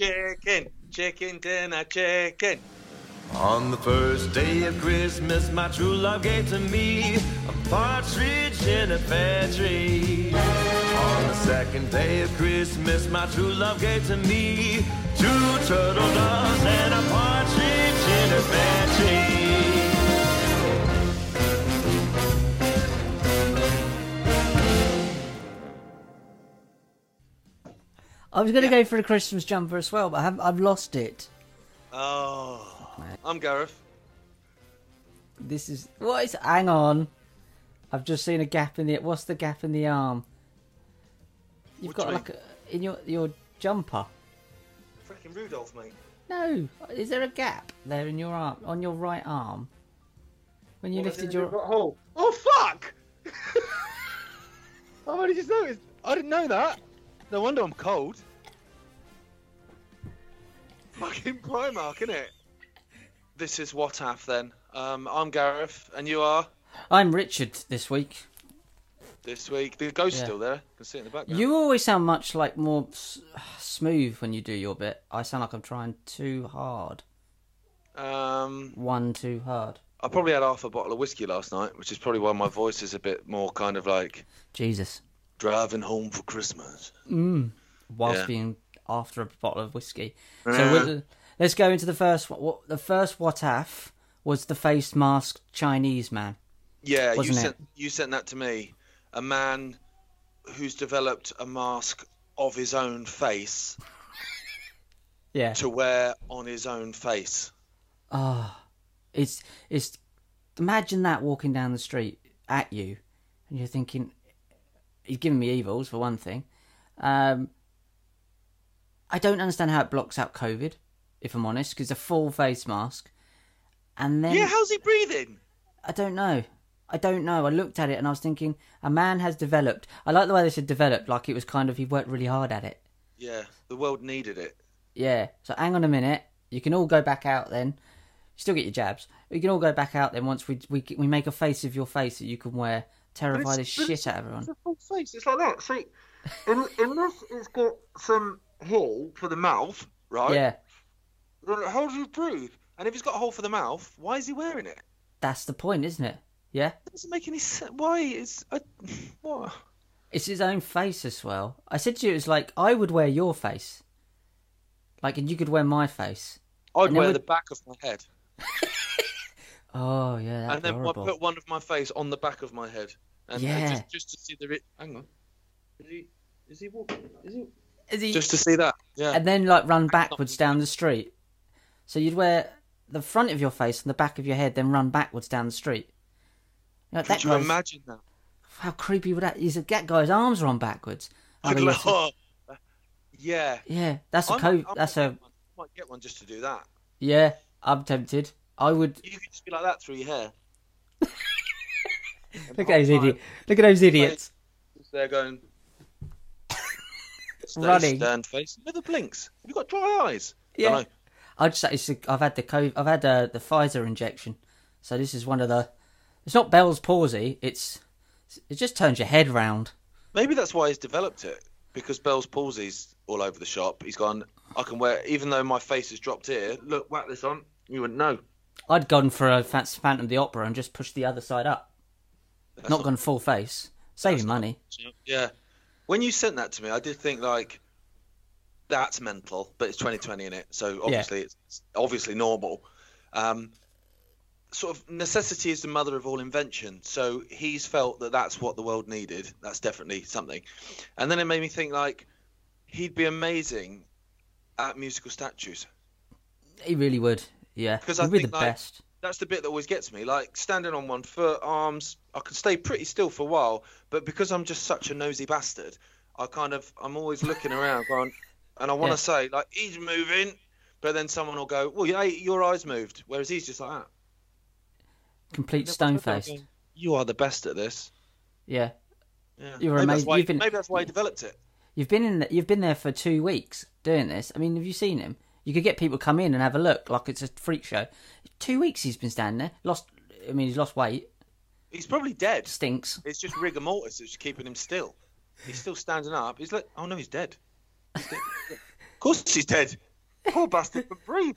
chicken, chicken dinner, chicken. On the first day of Christmas, my true love gave to me a partridge in a pear tree. On the second day of Christmas, my true love gave to me two turtle doves and a partridge in a pear tree. I was going to go for a Christmas jumper as well, but I have, I've lost it. Oh, I'm Gareth. This is what is? Hang on, I've just seen a gap in the. What's the gap in the arm? You've What got you like a, in your your jumper. Freaking Rudolph, mate. No, is there a gap there in your arm on your right arm? When you lifted your hole. Oh fuck! I've only just noticed. I didn't know that. No wonder I'm cold. Fucking Primark, innit? This is what half then. Um, I'm Gareth, and you are I'm Richard this week. this week. The ghost's Yeah. still there. I can see it in the background. You always sound much like more s- smooth when you do your bit. I sound like I'm trying too hard. Um, One too hard. I probably had half a bottle of whiskey last night, which is probably why my voice is a bit more kind of like Jesus. Driving home for Christmas. Whilst Yeah. being after a bottle of whiskey. So let's go into the first. one. What the first what af was the face mask Chinese man. Yeah, you it? sent you sent that to me. A man who's developed a mask of his own face Yeah. to wear on his own face. Ah, it's it's. Imagine that walking down the street at you, and you're thinking, he's giving me evils for one thing. Um, I don't understand how it blocks out COVID, if I'm honest, because a full face mask, and then Yeah, how's he breathing? I don't know. I don't know. I looked at it and I was thinking, a man has developed. I like the way they said developed, like it was kind of he worked really hard at it. Yeah, the world needed it. Yeah. So hang on a minute. You can all go back out then. You still get your jabs. You can all go back out then once we we we make a face of your face that you can wear. Terrify the it's- shit it's- out of everyone. It's a full face. It's like that. See, in, in this, it's got some hole for the mouth, right? Yeah. Then how do you breathe? And if he's got a hole for the mouth, why is he wearing it? That's the point, isn't it? Yeah. It doesn't make any sense. Why? It's I, what? It's his own face as well. I said to you, it was like I would wear your face, like, and you could wear my face. I'd wear we- the back of my head, Oh yeah, that'd and be then I put one of my face on the back of my head, and Yeah. just, just to see the. Ri- Hang on. Is he? Is he walking? Is he? Is he- Just to see that. Yeah. and then like run backwards down the street. So you'd wear the front of your face and the back of your head, then run backwards down the street. You know, Could that you guy's- imagine that? How creepy would that? Is that guy's arms are on backwards? I I'd mean, like, that's a- oh, yeah. yeah, that's a co- might- I That's might a get might get one just to do that. yeah. I'm tempted. I would You could just be like that through your hair. look at those idiots! Look at those idiots. They're going. Stay Running. Stern face. Never blinks. Have you got dry eyes? Yeah. I'd say it's, I've had the co- I've had uh, the Pfizer injection, so this is one of the. It's not Bell's palsy. It's it just turns your head round. Maybe that's why he's developed it. Because Bell's palsy's all over the shop. He's gone. I can wear, even though my face has dropped here. Look, whack this on. You wouldn't know. I'd gone for a Phan- Phantom of the Opera and just pushed the other side up. That's not gone full face, saving money. Yeah. When you sent that to me, I did think like, that's mental, but it's 2020 in it, so obviously it's obviously normal. Um, sort of necessity is the mother of all invention. So he's felt that that's what the world needed. That's definitely something. And then it made me think like, he'd be amazing at musical statues. He really would. Yeah, Because he'd I be think the like, best. that's the bit that always gets me. Like standing on one foot, arms, I can stay pretty still for a while, but because I'm just such a nosy bastard, I kind of I'm always looking around, going, and I want to Yeah. say like he's moving, but then someone will go, well, yeah, your eyes moved, whereas he's just like that. Complete stone what's faced. You are the best at this. Yeah, Yeah. You're maybe amazing. That's why, You've been- Maybe that's why he developed it. you've been in. The, you've been there for two weeks doing this. I mean, have you seen him? You could get people come in and have a look, like it's a freak show. Two weeks he's been standing there. Lost. I mean, he's lost weight. He's probably dead. Stinks. It's just rigor mortis that's keeping him still. He's still standing up. He's like, oh no, he's dead. He's dead. of course he's dead. Poor bastard could breathe.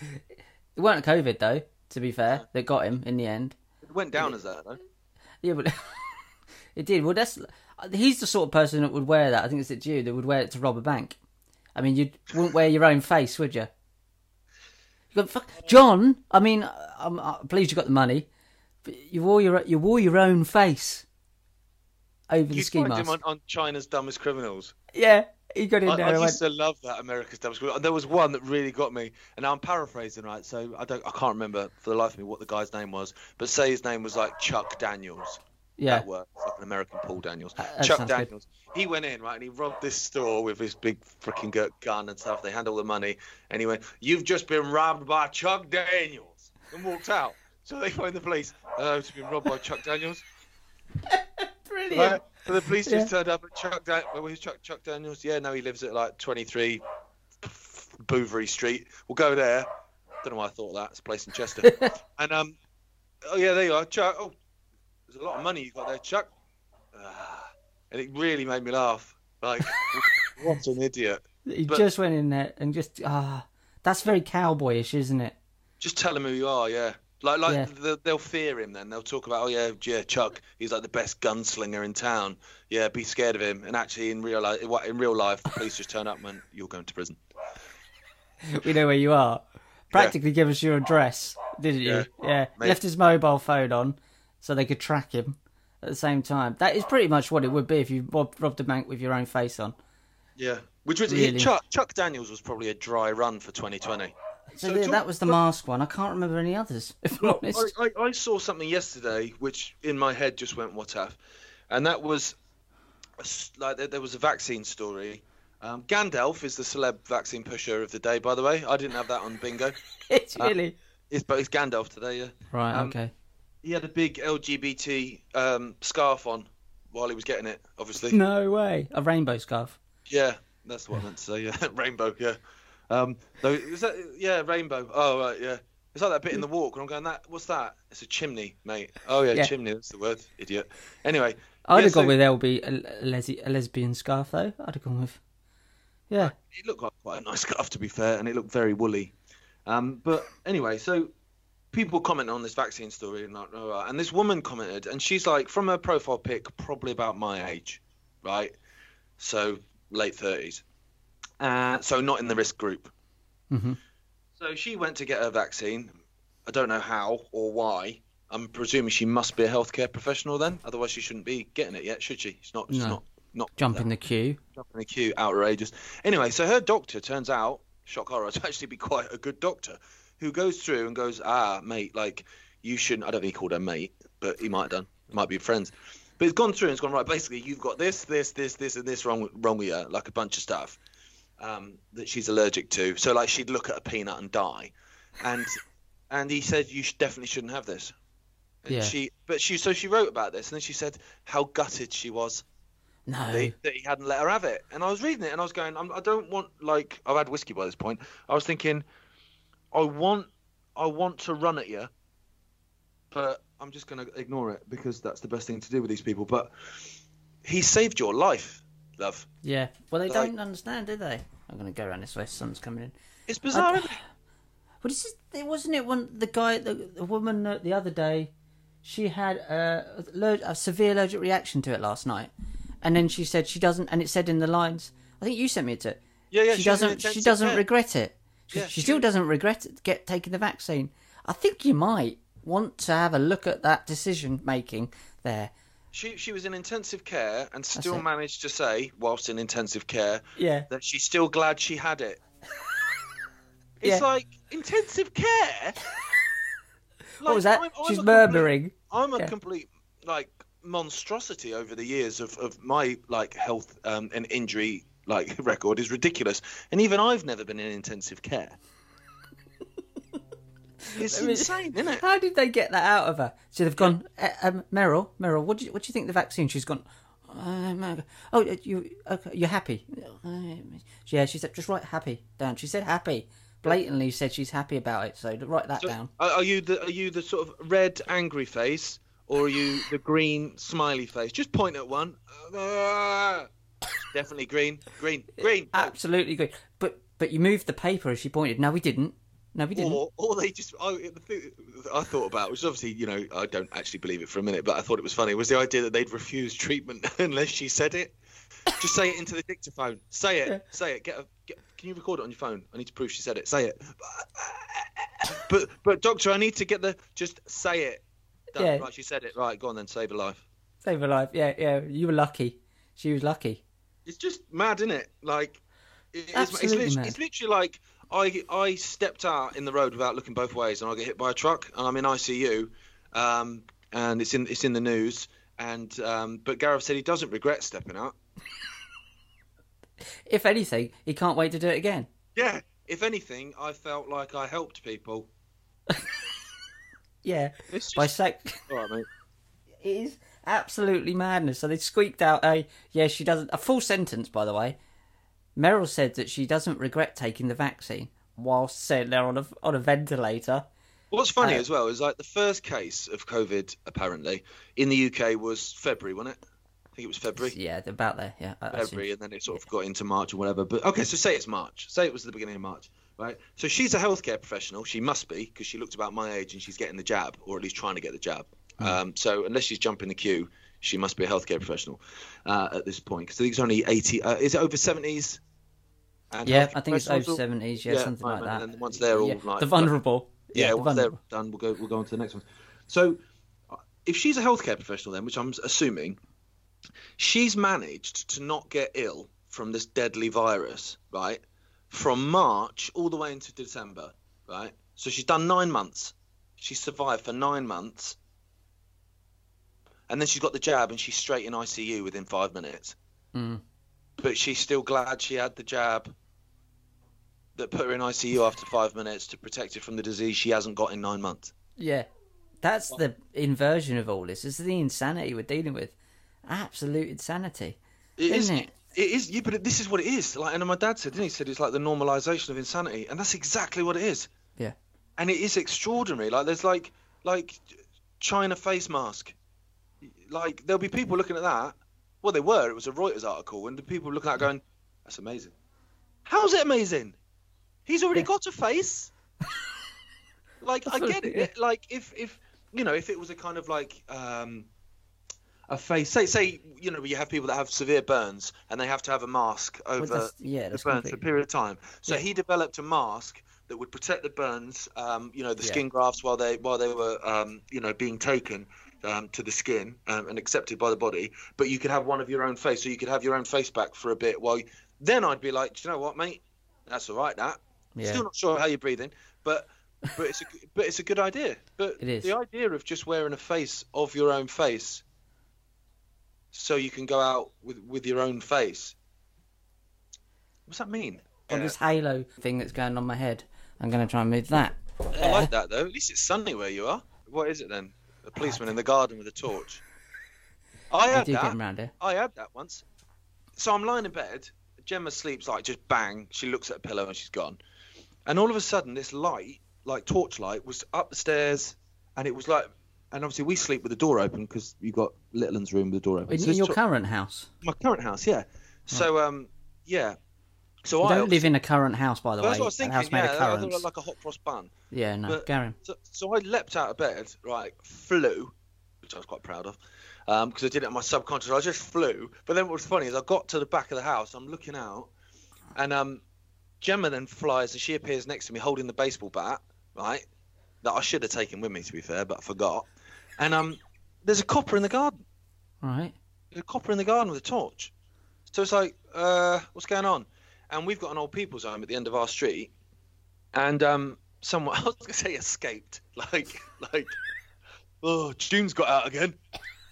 It weren't COVID though. To be fair, that got him in the end. It went down as that, though. Yeah, but it did. Well, that's he's the sort of person that would wear that. I think it's at you that would wear it to rob a bank. I mean, you wouldn't wear your own face, would you? you got, fuck, John. I mean, I'm, I'm pleased you got the money, but you wore your you wore your own face over the You ski find mask. him on, on China's Dumbest Criminals. Yeah, he got in I, there. I used went, to love that America's Dumbest Criminals. There was one that really got me, and I'm paraphrasing, right? So I don't, I can't remember for the life of me what the guy's name was, but say his name was like Chuck Daniels. Yeah, That works, like an American Paul Daniels. that Chuck sounds good. Daniels. He went in, right, and he robbed this store with his big freaking gun and stuff. They had all the money, and he went, "You've just been robbed by Chuck Daniels," and walked out. So they phoned the police. Uh, it's been robbed by Chuck Daniels. brilliant. Right? So the police Yeah. just turned up at Chuck. Dan- well, who's Chuck? Chuck Daniels? Yeah, no, he lives at like 23 Bouverie Street. We'll go there. Don't know why I thought that. It's a place in Chester. and um, oh yeah, there you are, Chuck. Oh, there's a lot of money you got there, Chuck. Ah, and it really made me laugh. Like, what an idiot. He but- just went in there and just ah, that's very cowboyish, isn't it? Just tell him who you are. Yeah. Like, like Yeah. the- they'll fear him. Then they'll talk about, oh yeah, yeah, Chuck. He's like the best gunslinger in town. Yeah, be scared of him. And actually, in real life, in real life, the police just turn up and you're going to prison. We know where you are. Practically give us your address, didn't you? Yeah. Yeah. Left his mobile phone on so they could track him at the same time. That is pretty much what it would be if you rob- robbed a bank with your own face on. Yeah, which was Really? Chuck. Chuck Daniels was probably a dry run for 2020. So, So th- talk- that was the mask one. I can't remember any others, if I'm honest. I, I, I saw something yesterday which in my head just went what if, and that was a s- like there, there was a vaccine story. Um, Gandalf is the celeb vaccine pusher of the day, by the way. I didn't have that on bingo. it's really It's but it's Gandalf today. Yeah, right. um, okay. He had a big LGBT um, scarf on while he was getting it. Obviously, No way. A rainbow scarf. Yeah, that's what I meant to say. Yeah, rainbow. Yeah. Um, though is that yeah, rainbow. Oh right, yeah. It's like that bit in the walk where I'm going. That what's that? It's a chimney, mate. Oh yeah, Yeah. chimney. That's the word. Idiot. Anyway, I'd yeah, have gone so with LB, a, a, lesi- a lesbian scarf, though. I'd have gone with. Yeah. It looked like quite a nice scarf, to be fair, and it looked very woolly. Um, but anyway, so people comment on this vaccine story and like, and this woman commented, and she's like, from her profile pic, probably about my age, right? So late thirties. Uh, so not in the risk group. hmm So she went to get her vaccine. I don't know how or why. I'm presuming she must be a healthcare professional then. Otherwise, she shouldn't be getting it yet, should she? She's not. She's No. not. Not Jump in the queue. Jumping the queue. Outrageous. Anyway, so her doctor turns out, shock horror, to actually be quite a good doctor, who goes through and goes, ah, mate, like you shouldn't. I don't think he called her mate, but he might have done. Might be friends. But he's gone through and he's gone right. Basically, you've got this, this, this, this, and this wrong wrong with you, like a bunch of stuff um, that she's allergic to. So like she'd look at a peanut and die, and and he said you should, definitely shouldn't have this. And Yeah. she, but she, so she wrote about this, and then she said how gutted she was No. that he, that he hadn't let her have it. And I was reading it, and I was going, I'm, I don't want like I've had whiskey by this point. I was thinking, I want, I want to run at you, but I'm just going to ignore it because that's the best thing to do with these people. But he saved your life, love. Yeah. Well, they Like- don't understand, do they? I'm going to go around this way. Sun's coming in. It's bizarre, isn't it? But this is, it wasn't it one the guy the, the woman uh, the other day she had a, aller- a severe allergic reaction to it last night and then she said she doesn't and it said in the lines I think you sent me it to Yeah, yeah. she she doesn't she doesn't care. regret it she, Yeah, she she- still doesn't regret it, get taking the vaccine I think you might want to have a look at that decision making there She she was in intensive care and still managed to say, whilst in intensive care, yeah that she's still glad she had it. It's Yeah. like intensive care. what was that I'm- I'm she's a complete- murmuring I'm a Yeah. complete like monstrosity over the years of, of my like health um, and injury like record is ridiculous, and even I've never been in intensive care. It's I mean- insane, isn't it? How did they get that out of her? So they've gone, uh, um, Meryl, Meryl, what do you what do you think the vaccine? She's gone. Um, oh, you okay, you're happy? Yeah, she said just write happy down. She said happy. Blatantly said she's happy about it. So write that So, down. are, are you the are you the sort of red angry face, or are you the green smiley face? Just point at one. Definitely green, green, green. Oh, Absolutely green. But But you moved the paper as she pointed. No, we didn't. No, we didn't. Or, or they just. Oh, I, the thing I thought about, which obviously, you know, I don't actually believe it for a minute, but I thought it was funny, was the idea that they'd refuse treatment unless she said it. Just say it into the dictaphone. Say it. Say it. Get a. Get, can you record it on your phone? I need to prove she said it. Say it. But but doctor, I need to get the. Just say it. Done. Yeah. Right, she said it. Right, go on then. Save a life. Save her life. Yeah, yeah. You were lucky. She was lucky. It's just mad, isn't it? Like, it- it's, it's, literally, it's literally like I I stepped out in the road without looking both ways, and I get hit by a truck, and I'm in ICU, um, and it's in it's in the news, and um, but Gareth said he doesn't regret stepping out. If anything, he can't wait to do it again. Yeah, if anything, I felt like I helped people. Yeah. It's By just sac. all right, mate. it is absolutely madness. So they squeaked out a yeah, she doesn't a full sentence by the way. Meryl said that she doesn't regret taking the vaccine whilst sitting there on a on a ventilator. What's funny Uh, as well is like the first case of COVID apparently in the UK was February, wasn't it? I think it was February. Yeah, about there. Yeah, February, and then it sort of got into March or whatever. But okay, so say it's March. Say it was the beginning of March, right? So she's a healthcare professional. She must be because she looked about my age and she's getting the jab, or at least trying to get the jab. Um, so unless she's jumping the queue, she must be a healthcare professional uh, at this point. Because I think it's only eighty. Uh, is it over seventies? yeah, I think it's over seventies. Yeah, Yeah, something like that. and once they're all yeah. like- the vulnerable. yeah, the once they're vulnerable. done, we'll go we'll go on to the next one. So, if she's a healthcare professional, then, which I'm assuming, she's managed to not get ill from this deadly virus, right? From March all the way into December, right? So she's done nine months. She survived for nine months, and then she's got the jab, and she's straight in ICU within five minutes. Mm. But she's still glad she had the jab that put her in ICU after five minutes to protect her from the disease she hasn't got in nine months. Yeah, that's the inversion of all this. This is the insanity we're dealing with. Absolute insanity, It is. isn't it? It is. Yeah, but this is what it is. Like, and my dad said, didn't he? He said it's like the normalization of insanity, and that's exactly what it is. Yeah. And it is extraordinary. Like there's like like China face mask. Like there'll be people looking at that. Well, they were. It was a Reuters article, and the people looking at that going, "That's amazing." How's it amazing? He's already got a face. like I get it. Like if if you know if it was a kind of like um a face say say you know you have people that have severe burns and they have to have a mask over that's- yeah, the that's burns for a period of time so Yeah. he developed a mask that would protect the burns um you know the Yeah. skin grafts while they while they were um you know being taken um, to the skin um, and accepted by the body, but you could have one of your own face, so you could have your own face back for a bit. While then, I'd be like, Do you know what, mate, that's all right. That Yeah. still not sure how you're breathing, but but it's a but it's a good idea. But It is. the idea of just wearing a face of your own face, so you can go out with with your own face. What's that mean? On this halo thing that's going on my head, I'm going to try and move that. I like that though. At least it's sunny where you are. What is it then? A policeman in the garden with a torch. I had that. I had that once. So I'm lying in bed. Gemma sleeps like just bang. She looks at a pillow and she's gone. And all of a sudden, this light, like torchlight, was up the stairs, and it was like, and obviously we sleep with the door open because you got Littleton's room with the door open. In, So in your tor- current house. my current house, yeah. So um, yeah. So You I don't live in a current house, by the way. That's what I was thinking. house made yeah, of I thought like a hot cross bun. Yeah, no, But- Gary. So, so I leapt out of bed, right, flew, which I was quite proud of, because I did it on my subconscious. I just flew. But then what was funny is I got to the back of the house, I'm looking out, and um, Gemma then flies and she appears next to me holding the baseball bat, right, that I should have taken with me, to be fair, but I forgot. And um, there's a copper in the garden. Right. There's a copper in the garden with a torch. So it's like, uh, what's going on? And we've got an old people's home at the end of our street, and um, someone I was gonna say escaped, like like, oh, June's got out again,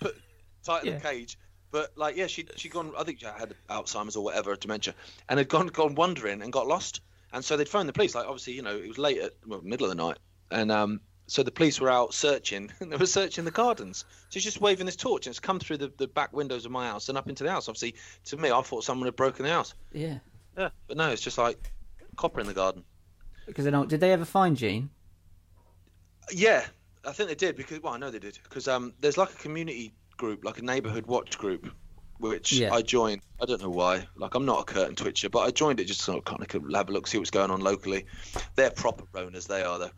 put tight in Yeah. the cage. But like, yeah, she she gone. I think she had Alzheimer's or whatever, dementia, and had gone gone wandering and got lost. And so they'd phoned the police. Like, obviously, you know, it was late at well, middle of the night, and um, so the police were out searching, and they were searching the gardens. So she's just waving this torch, and it's come through the, the back windows of my house and up into the house. Obviously, to me, I thought someone had broken the house. Yeah. Yeah, but no, it's just like copper in the garden. Because they don't. Did they ever find Jean? Yeah, I think they did because well, I know they did because um, there's like a community group, like a neighbourhood watch group, which Yeah. I joined. I don't know why. Like I'm not a curtain twitcher, but I joined it just so I kind of have a look, see what's going on locally. They're proper Ronas, they are though.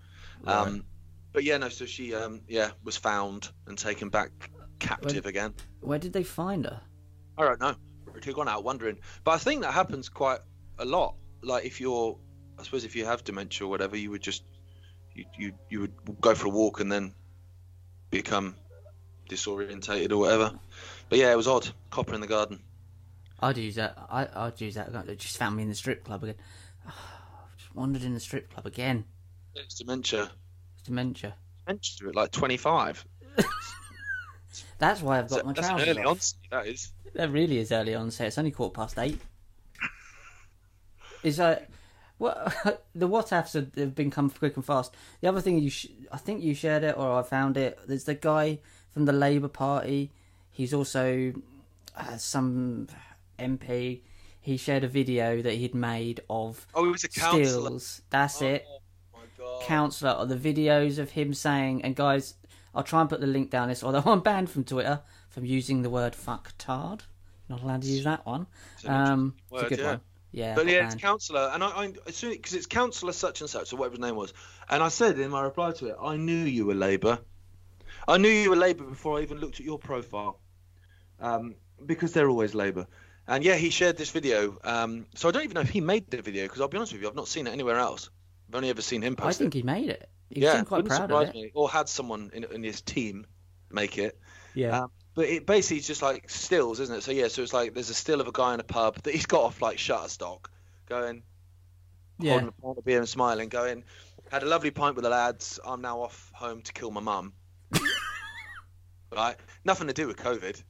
Um, but yeah, no. So she, um, yeah, was found and taken back captive again. Where did they find her? I don't know. She'd gone out wandering. But I think that happens quite a lot. Like if you're, I suppose if you have dementia or whatever, you would just, you you, you would go for a walk and then become disorientated or whatever. But yeah, it was odd. Copper in the garden. I'd use that. I, I'd use that. They just found me in the strip club again. just wandered in the strip club again. It's dementia. It's dementia. Dementia at like 25. That's why I've got So my that's trousers early off. onset. That is. That really is early on. Say it's only quarter past eight. Is that what the WhatsApps have, have been come quick and fast. The other thing you, sh- I think you shared it or I found it. There's the guy from the Labour Party. He's also uh, some MP. He shared a video that he'd made of Oh, he was a councillor. stills. That's it. Oh my. Councillor or the videos of him saying. And guys, I'll try and put the link down this. Although I'm banned from Twitter from using the word fucktard. Not allowed to use that one. an Um, it's a good yeah. one. Yeah, But yeah, it's councillor, and I, I as soon because it's councillor such and such, or whatever his name was, and I said in my reply to it, I knew you were Labour. I knew you were Labour before I even looked at your profile, um, because they're always Labour. And yeah, he shared this video. Um, so I don't even know if he made the video because I'll be honest with you, I've not seen it anywhere else. I've only ever seen him post I think it. he made it. He yeah, seemed quite proud of it. me. Or had someone in, in his team make it. Yeah. Um, but it basically is just like stills, isn't it? So yeah, so it's like there's a still of a guy in a pub that he's got off like Shutterstock, going, yeah. holding a pint of beer and smiling, going, had a lovely pint with the lads. I'm now off home to kill my mum. right, nothing to do with COVID.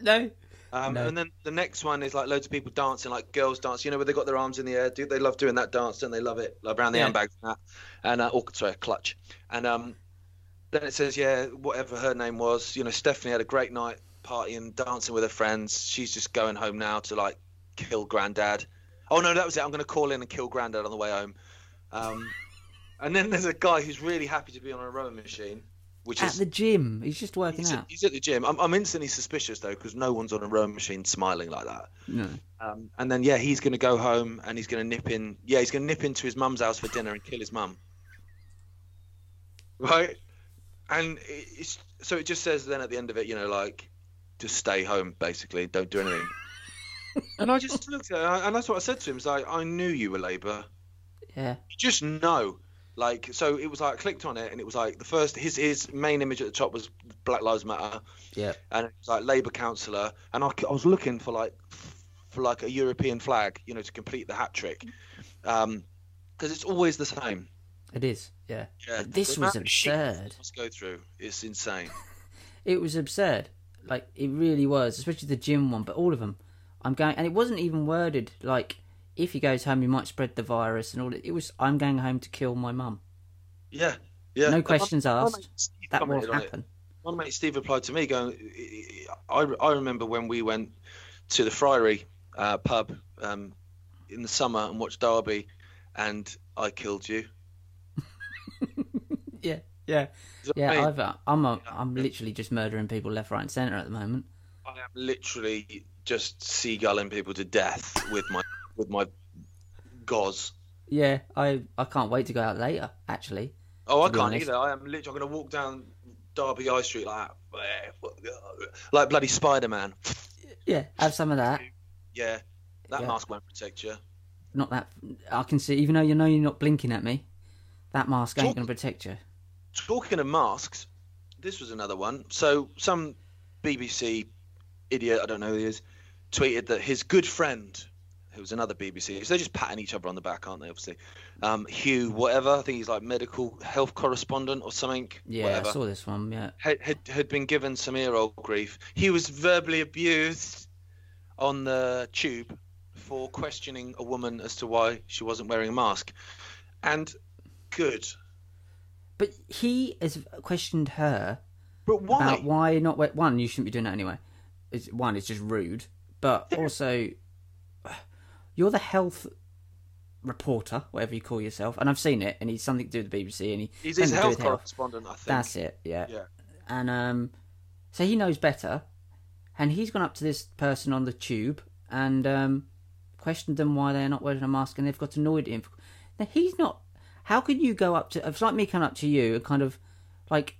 No. Um, No. And then the next one is like loads of people dancing, like girls dance. You know where they got their arms in the air. Do they love doing that dance? Don't they love it? Like around the Yeah. handbags and that. And uh, or, sorry, a clutch. And um, then it says, yeah, whatever her name was. You know, Stephanie had a great night partying, dancing with her friends. She's just going home now to like kill granddad. Oh no, that was it. I'm going to call in and kill granddad on the way home. Um, and then there's a guy who's really happy to be on a rowing machine, which At is the gym. He's just working He's at, out. he's at the gym. I'm, I'm instantly suspicious though because no one's on a rowing machine smiling like that. No. Um, and then yeah, he's going to go home and he's going to nip in. Yeah, he's going to nip into his mum's house for dinner and kill his mum. Right, and it's so it just says then at the end of it, you know, like just stay home basically, don't do anything. and I just looked at it, and that's what I said to him. It's like I knew you were Labour. Yeah. Just know. Like so, it was like I clicked on it, and it was like the first his his main image at the top was Black Lives Matter, Yeah. and it was like Labour councillor, and I, I was looking for like for like a European flag, you know, to complete the hat trick, um, because it's always the same. It is. Yeah. Yeah, this was amount of shit you absurd. Must go through. It's insane. It was absurd. Like it really was, especially the gym one. But all of them, I'm going, and it wasn't even worded like if he goes home, he might spread the virus and all. It was I'm going home to kill my mum. Yeah, yeah. No questions my asked. That will on it. happen. My mate Steve replied to me going, I, I remember when we went to the Friary uh, pub um, in the summer and watched Derby, and I killed you. Yeah. Yeah. Is that what I Yeah. mean? I've uh, I'm a, I'm literally just murdering people left, right, and centre at the moment. I am literally just seagulling people to death with my with my gauze. Yeah. I I can't wait to go out later. Actually. Oh, I can't honest. either. I am literally going to walk down Derby High Street like like bloody Spider Man. Yeah. Have some of that. Yeah, that Yeah. mask won't protect you. Not that I can see. Even though you know you're not blinking at me, that mask ain't going to protect you. Talking of masks, this was another one. So some BBC idiot, I don't know who he is, tweeted that his good friend, who was another BBC, so they're just patting each other on the back, aren't they? Obviously, um, Hugh, whatever. I think he's like medical health correspondent or something. Yeah. whatever. I saw this one. Yeah. had, had had been given some ear hole grief. He was verbally abused on the tube for questioning a woman as to why she wasn't wearing a mask. And good. But he has questioned her But why? about why not. One, you shouldn't be doing that anyway. It's, one, it's just rude. But also, you're the health reporter, whatever you call yourself, and I've seen it, and he's something to do with the BBC, and he He's his something to do health with health. correspondent, I think. That's it. Yeah. Yeah. And um, so he knows better. and he's gone up to this person on the tube and um, questioned them why they're not wearing a mask, and they've got annoyed at him. Now he's not. How can you go up to? It's like me coming up to you and kind of like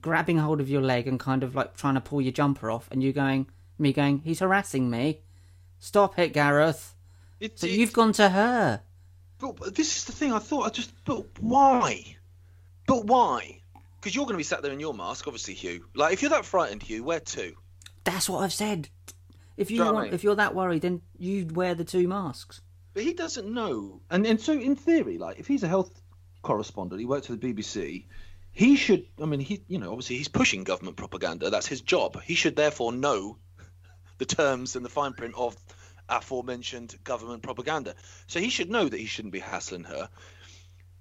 grabbing hold of your leg and kind of like trying to pull your jumper off, and you going, me going, he's harassing me. Stop it, Gareth. So you've gone to her. But this is the thing. I thought I just. But why? But why? Because you're going to be sat there in your mask, obviously, Hugh. Like, if you're that frightened, Hugh, wear two. That's what I've said. If you Do you know what I want, mean? if you're that worried, then you wear the two masks. But he doesn't know. And and so in theory, like if he's a health correspondent, he works for the BBC. He should. I mean, he you know obviously he's pushing government propaganda. That's his job. He should therefore know the terms and the fine print of aforementioned government propaganda. So he should know that he shouldn't be hassling her.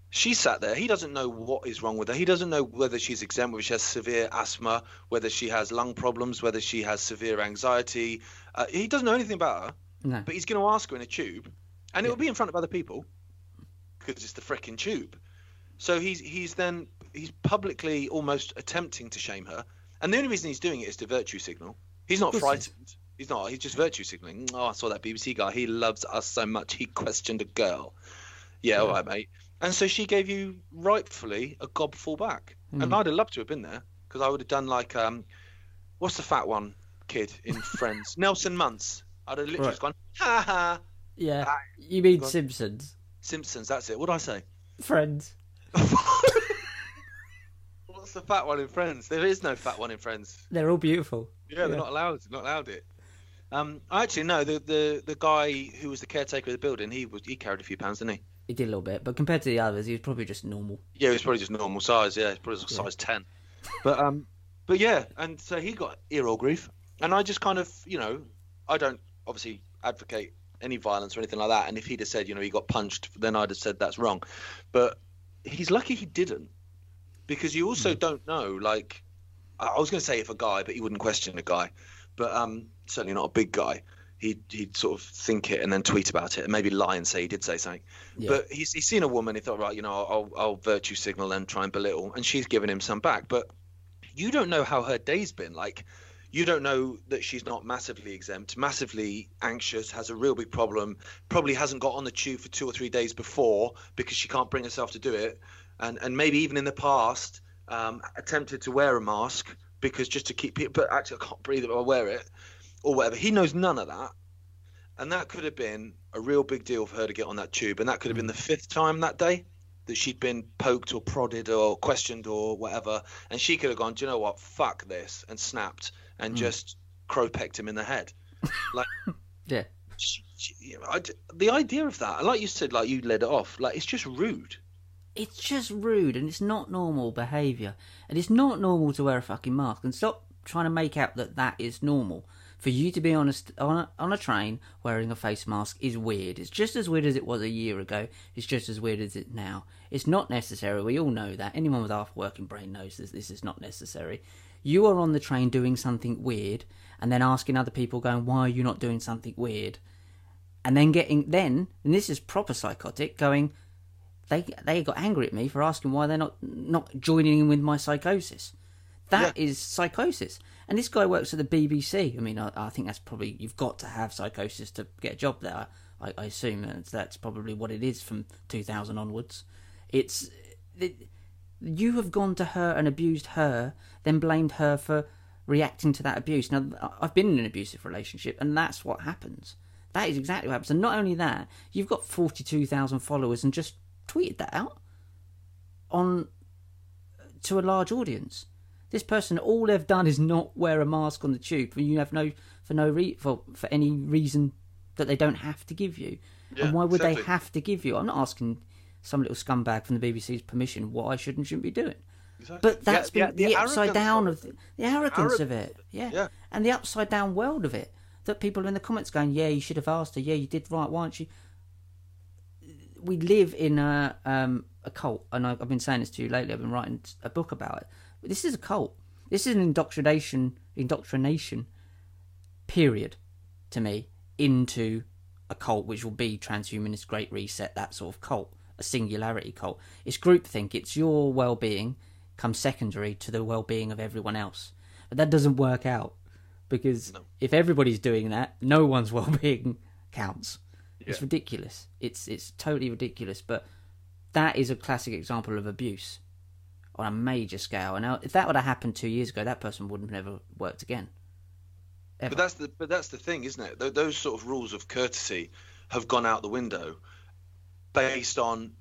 She sat there. He doesn't know what is wrong with her. He doesn't know whether she's exempt, whether she has severe asthma, whether she has lung problems, whether she has severe anxiety. Uh, he doesn't know anything about her No. but he's going to ask her in a tube, and it will be in front of other people because it's the frickin' tube. So he's he's then he's publicly almost attempting to shame her, and the only reason he's doing it is to virtue signal. He's not Of course he frightened. He's not. He's just virtue signaling. Oh, I saw that BBC guy. He loves us so much. He questioned a girl. Yeah, all right, mate. And so she gave you rightfully a gob full back, Hmm. and I'd have loved to have been there because I would have done like um, what's the fat one kid in Friends? Nelson Muntz. I'd have literally Right. just gone ha ha. Yeah. Ah, You mean. Simpsons? Simpsons. That's it. What did I say? Friends. What's the fat one in Friends? There is no fat one in Friends. They're all beautiful. Yeah, they're Yeah. not allowed. Not allowed it. Um, actually, no. The, the the guy who was the caretaker of the building, he was he carried a few pounds, didn't he? He did a little bit, but compared to the others, he was probably just normal. Yeah, he was probably just normal size. Yeah, he's probably Yeah. size ten. But um, but yeah, and so he got ear or grief, and I just kind of, you know, I don't obviously advocate any violence or anything like that. And if he'd have said, you know, he got punched, then I'd have said that's wrong. But he's lucky he didn't, because you also don't know. Like, I I was going to say if a guy, but he wouldn't question a guy, but um, certainly not a big guy. He'd, he'd sort of think it and then tweet about it and maybe lie and say he did say something. Yeah. But he's, he's seen a woman. He thought, right, you know, I'll, I'll virtue signal and try and belittle, and she's given him some back. But you don't know how her day's been. Like, you don't know that she's not massively exempt, massively anxious, has a real big problem, probably hasn't got on the tube for two or three days before because she can't bring herself to do it, and and maybe even in the past um, attempted to wear a mask because just to keep people, but actually I can't breathe if I wear it or whatever. He knows none of that. And that could have been a real big deal for her to get on that tube. And that could have been the fifth time that day that she'd been poked or prodded or questioned or whatever. And she could have gone, do you know what? Fuck this. And snapped and mm. just crow pecked him in the head. Like, Yeah. she, she, you know, I d the idea of that, and like you said, like you led it off, like it's just rude. It's just rude and it's not normal behaviour. And it's not normal to wear a fucking mask. And stop trying to make out that that is normal. For you to be honest on a, on a train wearing a face mask is weird. It's just as weird as it was a year ago. It's just as weird as it now. It's not necessary. We all know that. Anyone with half a working brain knows this. This is not necessary. You are on the train doing something weird and then asking other people going, why are you not doing something weird? And then getting, then, and this is proper psychotic, going, they they got angry at me for asking why they're not not joining in with my psychosis. That is psychosis. And this guy works at the BBC. I mean, I, I think that's probably you've got to have psychosis to get a job there. I, I assume that's, that's probably what it is from 2000 onwards. It's it, you have gone to her and abused her, then blamed her for reacting to that abuse. Now, I've been in an abusive relationship, and that's what happens. That is exactly what happens. And not only that, you've got 42,000 followers and just tweeted that out on to a large audience. This person, all they've done is not wear a mask on the tube, and you have no for no re- for for any reason that they don't have to give you. Yeah, and why would they have to give you? I'm not asking some little scumbag from the BBC's permission what I should and shouldn't be doing. But that's Yeah, been yeah, the, the upside down of the, the arrogance of it. Yeah. Yeah. And the upside down world of it. That people in the comments going, Yeah, you should have asked her, yeah, you did right, why aren't you we live in a um, a cult, and I've I've been saying this to you lately. I've been writing a book about it. But this is a cult. This is an indoctrination indoctrination period to me into a cult, which will be transhumanist, Great Reset, that sort of cult, a singularity cult. It's groupthink. It's your well-being comes secondary to the well-being of everyone else. But that doesn't work out because No. if everybody's doing that, no one's well-being counts. It's ridiculous. It's it's totally ridiculous. But that is a classic example of abuse on a major scale. And uh, if that would have happened two years ago, that person would have never worked again. Ever. But that's the but that's the thing, isn't it? Those sort of rules of courtesy have gone out the window based on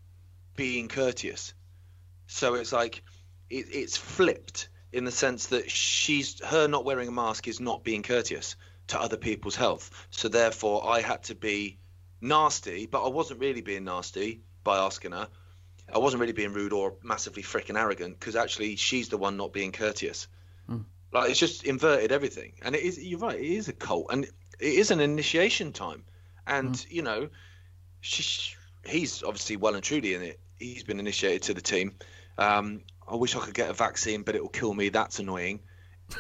being courteous. So it's like it, it's flipped in the sense that she's her not wearing a mask is not being courteous to other people's health. So therefore, I had to be nasty, but I wasn't really being nasty by asking her. I wasn't really being rude or massively freaking arrogant because actually she's the one not being courteous. Hmm. Like it's just inverted everything, and it is. You're right. It is a cult, and it is an initiation time, and hmm. you know, she, he's obviously well and truly in it. He's been initiated to the team. Um, I wish I could get a vaccine, but it will kill me. That's annoying.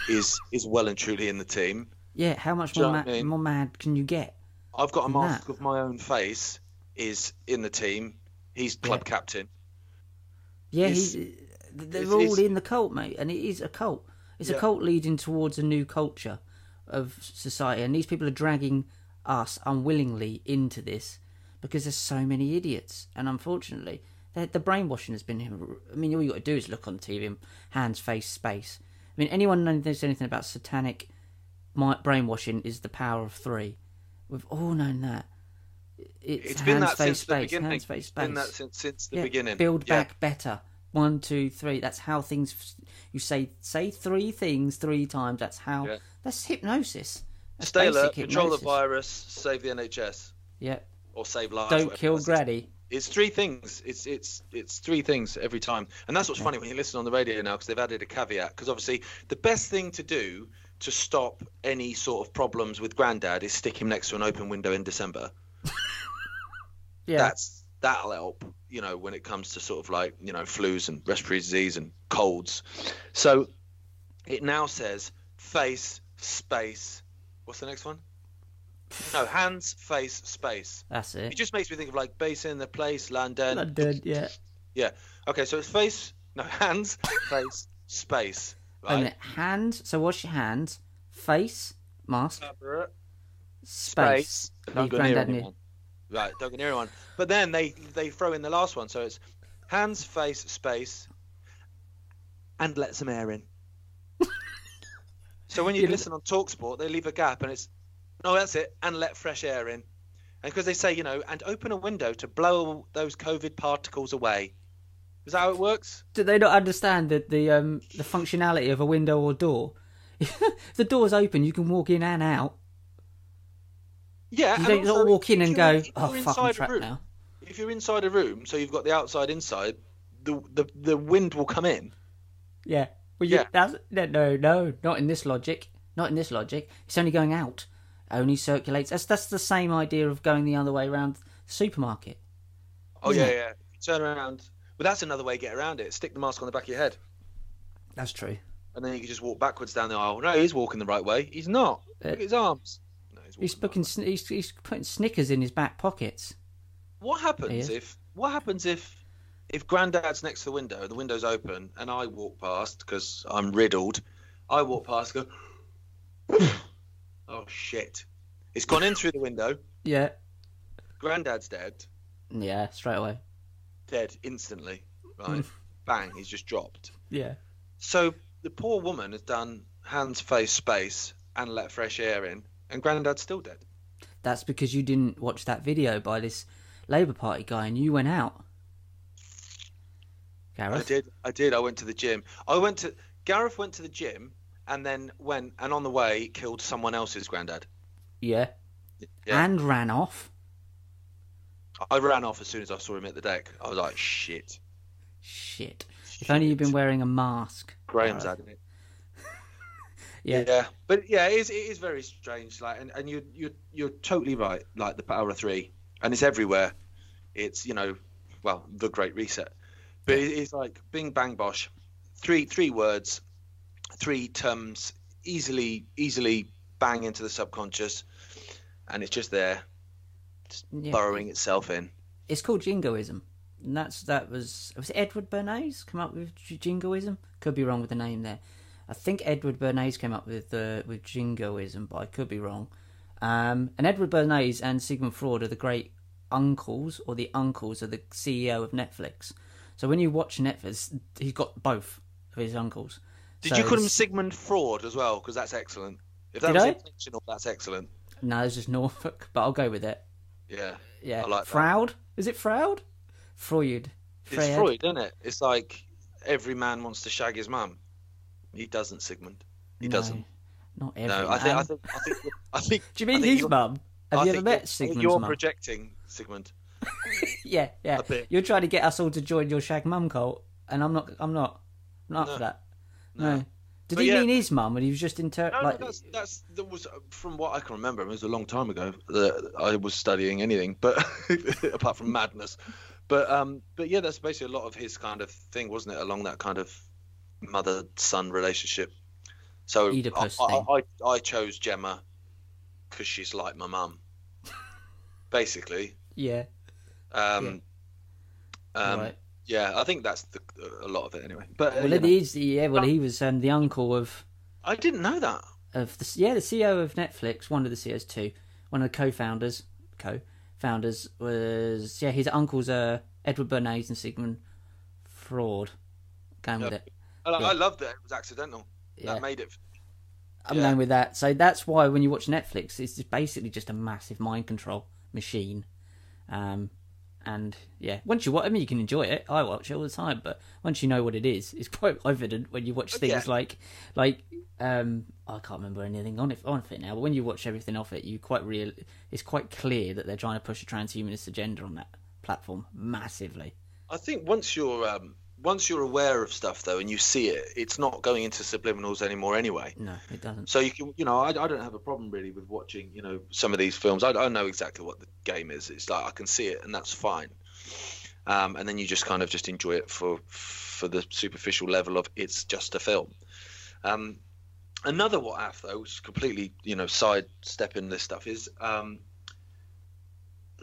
Is is well and truly in the team. yeah, how much more, ma- I mean? more mad can you get? I've got a mask that. of my own face. Is in the team. He's club Yeah. captain. Yeah, It's- he's, they're it's- all in the cult, mate, and it is a cult. It's a cult leading towards a new culture of society, and these people are dragging us unwillingly into this because there's so many idiots, and unfortunately, the, the brainwashing has been. I mean, all you got to do is look on TV, and hands, face, space. I mean, anyone knows anything about satanic brainwashing is the power of three. We've all known that. It's, It's hands, been that face, since the space, beginning. hands, face, space. been that since since the Yeah, beginning. Build Yeah. back better. One, two, three. That's how things. You say say three things three times. That's how. Yeah. That's hypnosis. That's Stay alert, control the virus, save the NHS, Yeah. Or save lives. Don't kill is. Granny. It's three things. It's it's it's three things every time, and that's what's funny when you listen on the radio now because they've added a caveat. Because obviously, the best thing to do to stop any sort of problems with Grandad is stick him next to an open window in December. Yeah. That's that'll help. You know, when it comes to sort of like you know flus and respiratory disease and colds. So it now says face space. What's the next one? No, hands, face, space. That's It it. just makes me think of like basin, the place, London. London. Yeah. Yeah. Okay, so it's face, no hands, face, space. And Right. hands. So wash your hands? Face. Mask. Space. Space. Don't go near anyone. Right, don't go near anyone. But then they they throw in the last one, so it's hands, face, space, and let some air in. so when you You- listen on Talksport, they leave a gap, and it's no, that's it, and let fresh air in. And because they say, you know, and open a window to blow those COVID particles away. Is that how it works? Do they not understand that the um the functionality of a window or door? if the door's open, you can walk in and out. Yeah. You don't also, not walk in and go, "Oh fuck, I'm inside a trapped room- now." If you're inside a room, so you've got the outside inside, the the, the wind will come in. Yeah. Well, you, Yeah. No, no, not in this logic. Not in this logic. It's only going out. Only circulates. That's that's the same idea of going the other way around the supermarket. Oh yeah, it? yeah. Turn around. But that's another way to get around it. Stick the mask on the back of your head, That's true. and then you can just walk backwards down the aisle. No, he's walking the right way. He's not. Uh, Look at his arms. No, he's, He's sn- He's, he's putting Snickers in his back pockets. What happens if? What happens if? If Grandad's next to the window, the window's open, and I walk past because I'm riddled. I walk past, go. Oh shit! It's gone in through the window. Yeah. Grandad's dead. Yeah. Straight away. dead instantly. Right, bang, he's just dropped. Yeah. So the poor woman has done hands, face, space, and let fresh air in, and Grandad's still dead. That's because you didn't watch that video by this Labour Party guy and you went out. Gareth, I did, I did. I went to the gym. I went to Gareth went to the gym, and then went and on the way killed someone else's granddad. Yeah. Yeah. And ran off. I ran off as soon as I saw him at the deck. I was like, shit. Shit. If only you'd been wearing a mask. Graham's Gareth. adding it. Yeah. Yeah, but yeah, it is, it is very strange. Like, and, and you you you're totally right. Like the power of three, and it's everywhere. It's you know, well, the Great Reset, but it, it's like Bing Bang Bosh, three three words, three terms, easily easily bang into the subconscious, and it's just there, just Yeah. burrowing itself in. It's called jingoism. And that's that was was it Edward Bernays come up with jingoism? Could be wrong with the name there. I think Edward Bernays came up with uh, with jingoism, but I could be wrong. Um, and Edward Bernays and Sigmund Freud are the great uncles or the uncles of the CEO of Netflix. So when you watch Netflix, he's got both of his uncles. Did So you call him Sigmund Fraud as well? Because that's excellent. If that Did was I? intentional, that's excellent. No, it's just Norfolk, but I'll go with it. Yeah. Yeah, I like that. Is it Froud? Freud. It's Fred. Freud, isn't it? It's like every man wants to shag his mum. He doesn't, Sigmund. He No, doesn't. Not every No, I think, I think, I think, I think. Do you mean his mum? Have I you ever met you're- I think Sigmund's You're mum? projecting, Sigmund. Yeah, yeah. You're trying to get us all to join your shag mum cult, and I'm not. I'm not. I'm not No. for that. No. Did But he yeah- mean his mum, and he was just inter? No, like, no, that's that's that was from what I can remember. It was a long time ago that I was studying anything, but apart from madness. But um, but yeah, that's basically a lot of his kind of thing, wasn't it? Along that kind of mother-son relationship. So I. I, I, I chose Gemma because she's like my mum, basically. yeah. Um, um, right. Yeah, I think that's the, a lot of it anyway. But uh, Well, it is. Yeah. Well, he was um, the uncle of I didn't know that. of the yeah the CEO of Netflix. One of the CEOs too. One of the co-founders. Co-founders was yeah. His uncles are Edward Bernays and Sigmund Freud. Going with it. I, Yeah. I loved that it was accidental. Yeah. That made it. I'm Yeah. going with that. So that's why when you watch Netflix, it's basically just a massive mind control machine. Um, and yeah, once you watch, I mean, you can enjoy it. I watch it all the time, but once you know what it is, it's quite evident when you watch things Yeah. like, like, um, I can't remember anything on it on it now. But when you watch everything off it, you quite real. It's quite clear that they're trying to push a transhumanist agenda on that platform massively. I think once you're um, once you're aware of stuff though, and you see it, it's not going into subliminals anymore anyway. No, it doesn't. So you can, you know, I, I don't have a problem really with watching, you know, some of these films. I, I know exactly what the game is. It's like I can see it, and that's fine. Um, and then you just kind of just enjoy it for for the superficial level of it's just a film. Um, another what I have though, which is completely, you know, sidestepping this stuff is um,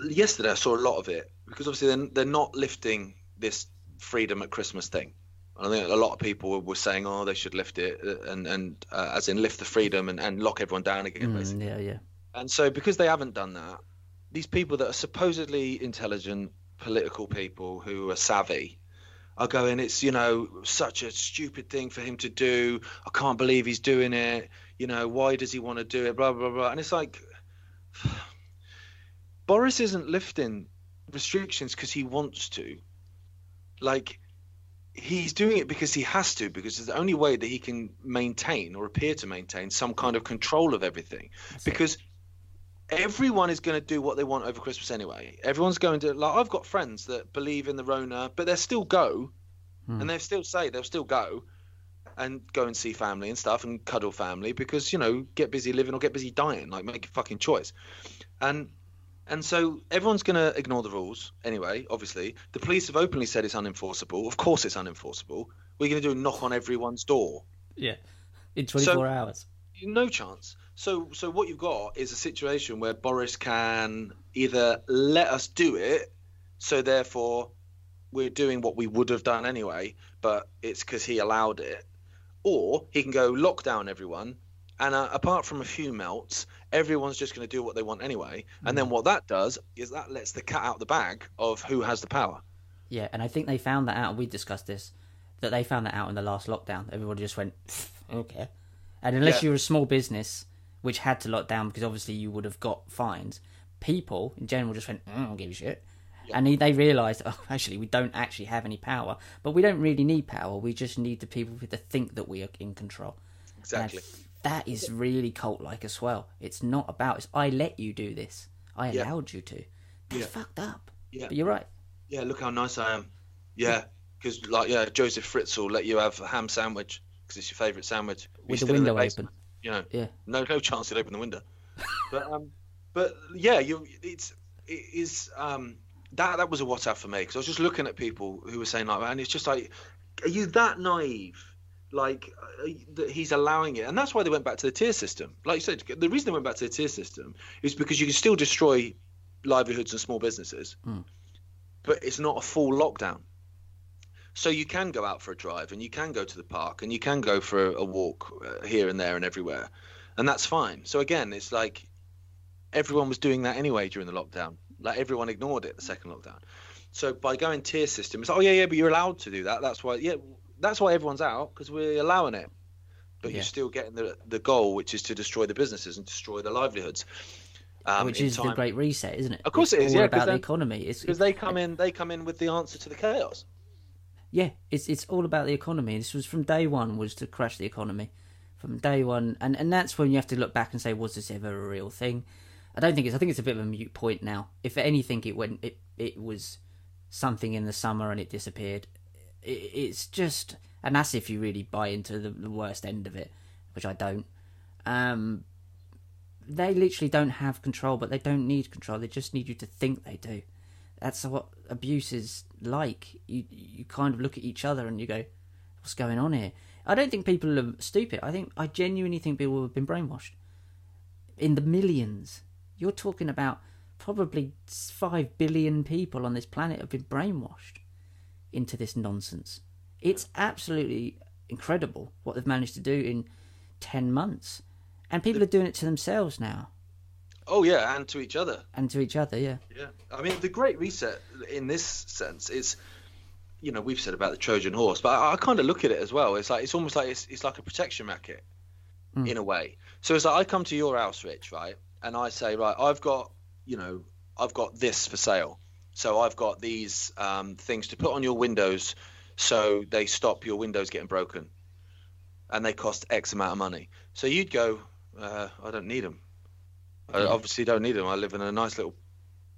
yesterday I saw a lot of it because obviously they're, they're not lifting this freedom at Christmas thing. I think a lot of people were saying, "Oh, they should lift it," uh, and and uh, as in lift the freedom and, and lock everyone down again, basically. Mm, yeah, yeah. And so, because they haven't done that, these people that are supposedly intelligent, political people who are savvy, are going, "It's you know such a stupid thing for him to do. I can't believe he's doing it. You know, why does he want to do it? Blah blah blah." And it's like, Boris isn't lifting restrictions because he wants to. Like, he's doing it because he has to, because it's the only way that he can maintain or appear to maintain some kind of control of everything. because everyone is going to do what they want over Christmas anyway. Everyone's going to like. I've got friends that believe in the Rona, but they still go, hmm. and they still say they'll still go, and go and see family and stuff and cuddle family because you know get busy living or get busy dying. Like make a fucking choice, and. And so everyone's going to ignore the rules anyway, obviously. The police have openly said it's unenforceable. Of course it's unenforceable. We're going to do a knock on everyone's door. Yeah. In 24 hours. No chance. So, so what you've got is a situation where Boris can either let us do it, so therefore we're doing what we would have done anyway, but it's because he allowed it, or he can go lock down everyone, and uh, apart from a few melts, everyone's just going to do what they want anyway. And then what that does is that lets the cat out the bag of who has the power. Yeah, and I think they found that out. We discussed this that they found that out in the last lockdown. Everybody just went, okay. And unless Yeah. you're a small business which had to lock down because obviously you would have got fines, people in general just went, "Mm, I don't give a shit. And they realised, oh, actually, we don't actually have any power, but we don't really need power. We just need the people to think that we are in control. Exactly. Th- that is really cult-like as well. It's not about it's I let you do this. I Yeah. allowed you to. That's Yeah. fucked up. Yeah. But you're right. Yeah, look how nice I am. Yeah, because like yeah, Josef Fritzl let you have a ham sandwich because it's your favourite sandwich With the window basement, open. You know, Yeah. no no chance he'd open the window. but um, but yeah, you it's it is um that that was a WhatsApp for me because I was just looking at people who were saying like, and it's just like, are you that naive? Like uh, that he's allowing it, and that's why they went back to the tier system. Like you said, the reason they went back to the tier system is because you can still destroy livelihoods and small businesses, but it's not a full lockdown. So you can go out for a drive and you can go to the park and you can go for a walk uh, here and there and everywhere. And that's fine. So again, it's like everyone was doing that anyway during the lockdown. Like everyone ignored it the second lockdown. So by going tier system, it's like, oh yeah yeah, but you're allowed to do that. That's why yeah, that's why everyone's out because we're allowing it. But Yeah. you're still getting the the goal, which is to destroy the businesses and destroy the livelihoods. Um, Which is the Great Reset, isn't it? Of course It's it is, all yeah, about the economy. It's because they come in they come in with the answer to the chaos. Yeah, it's it's all about the economy. This was from day one was to crash the economy, from day one, and and that's when you have to look back and say, was this ever a real thing? I don't think it's. I think it's a bit of a mute point now. If anything, it went. It it was something in the summer and it disappeared. It, it's just, and that's if you really buy into the, the worst end of it, which I don't. Um, they literally don't have control, but they don't need control. They just need you to think they do. That's what abuse is like. You you kind of look at each other and you go, "What's going on here?" I don't think people are stupid. I think I genuinely think people have been brainwashed in the millions. You're talking about probably five billion people on this planet have been brainwashed into this nonsense. It's absolutely incredible what they've managed to do in ten months, and people are doing it to themselves now Oh yeah, and to each other. and to each other. Yeah, Yeah, I mean the Great Reset in this sense is, you know, we've said about the Trojan horse, but I, I kind of look at it as well. It's like it's almost like it's, it's like a protection racket, Mm. in a way. So it's like I come to your house, Rich, right, and I say, right, I've got, you know, I've got this for sale. So I've got these um, things to put on your windows, so they stop your windows getting broken, and they cost X amount of money. So you'd go, uh, I don't need them. I obviously don't need them. I live in a nice little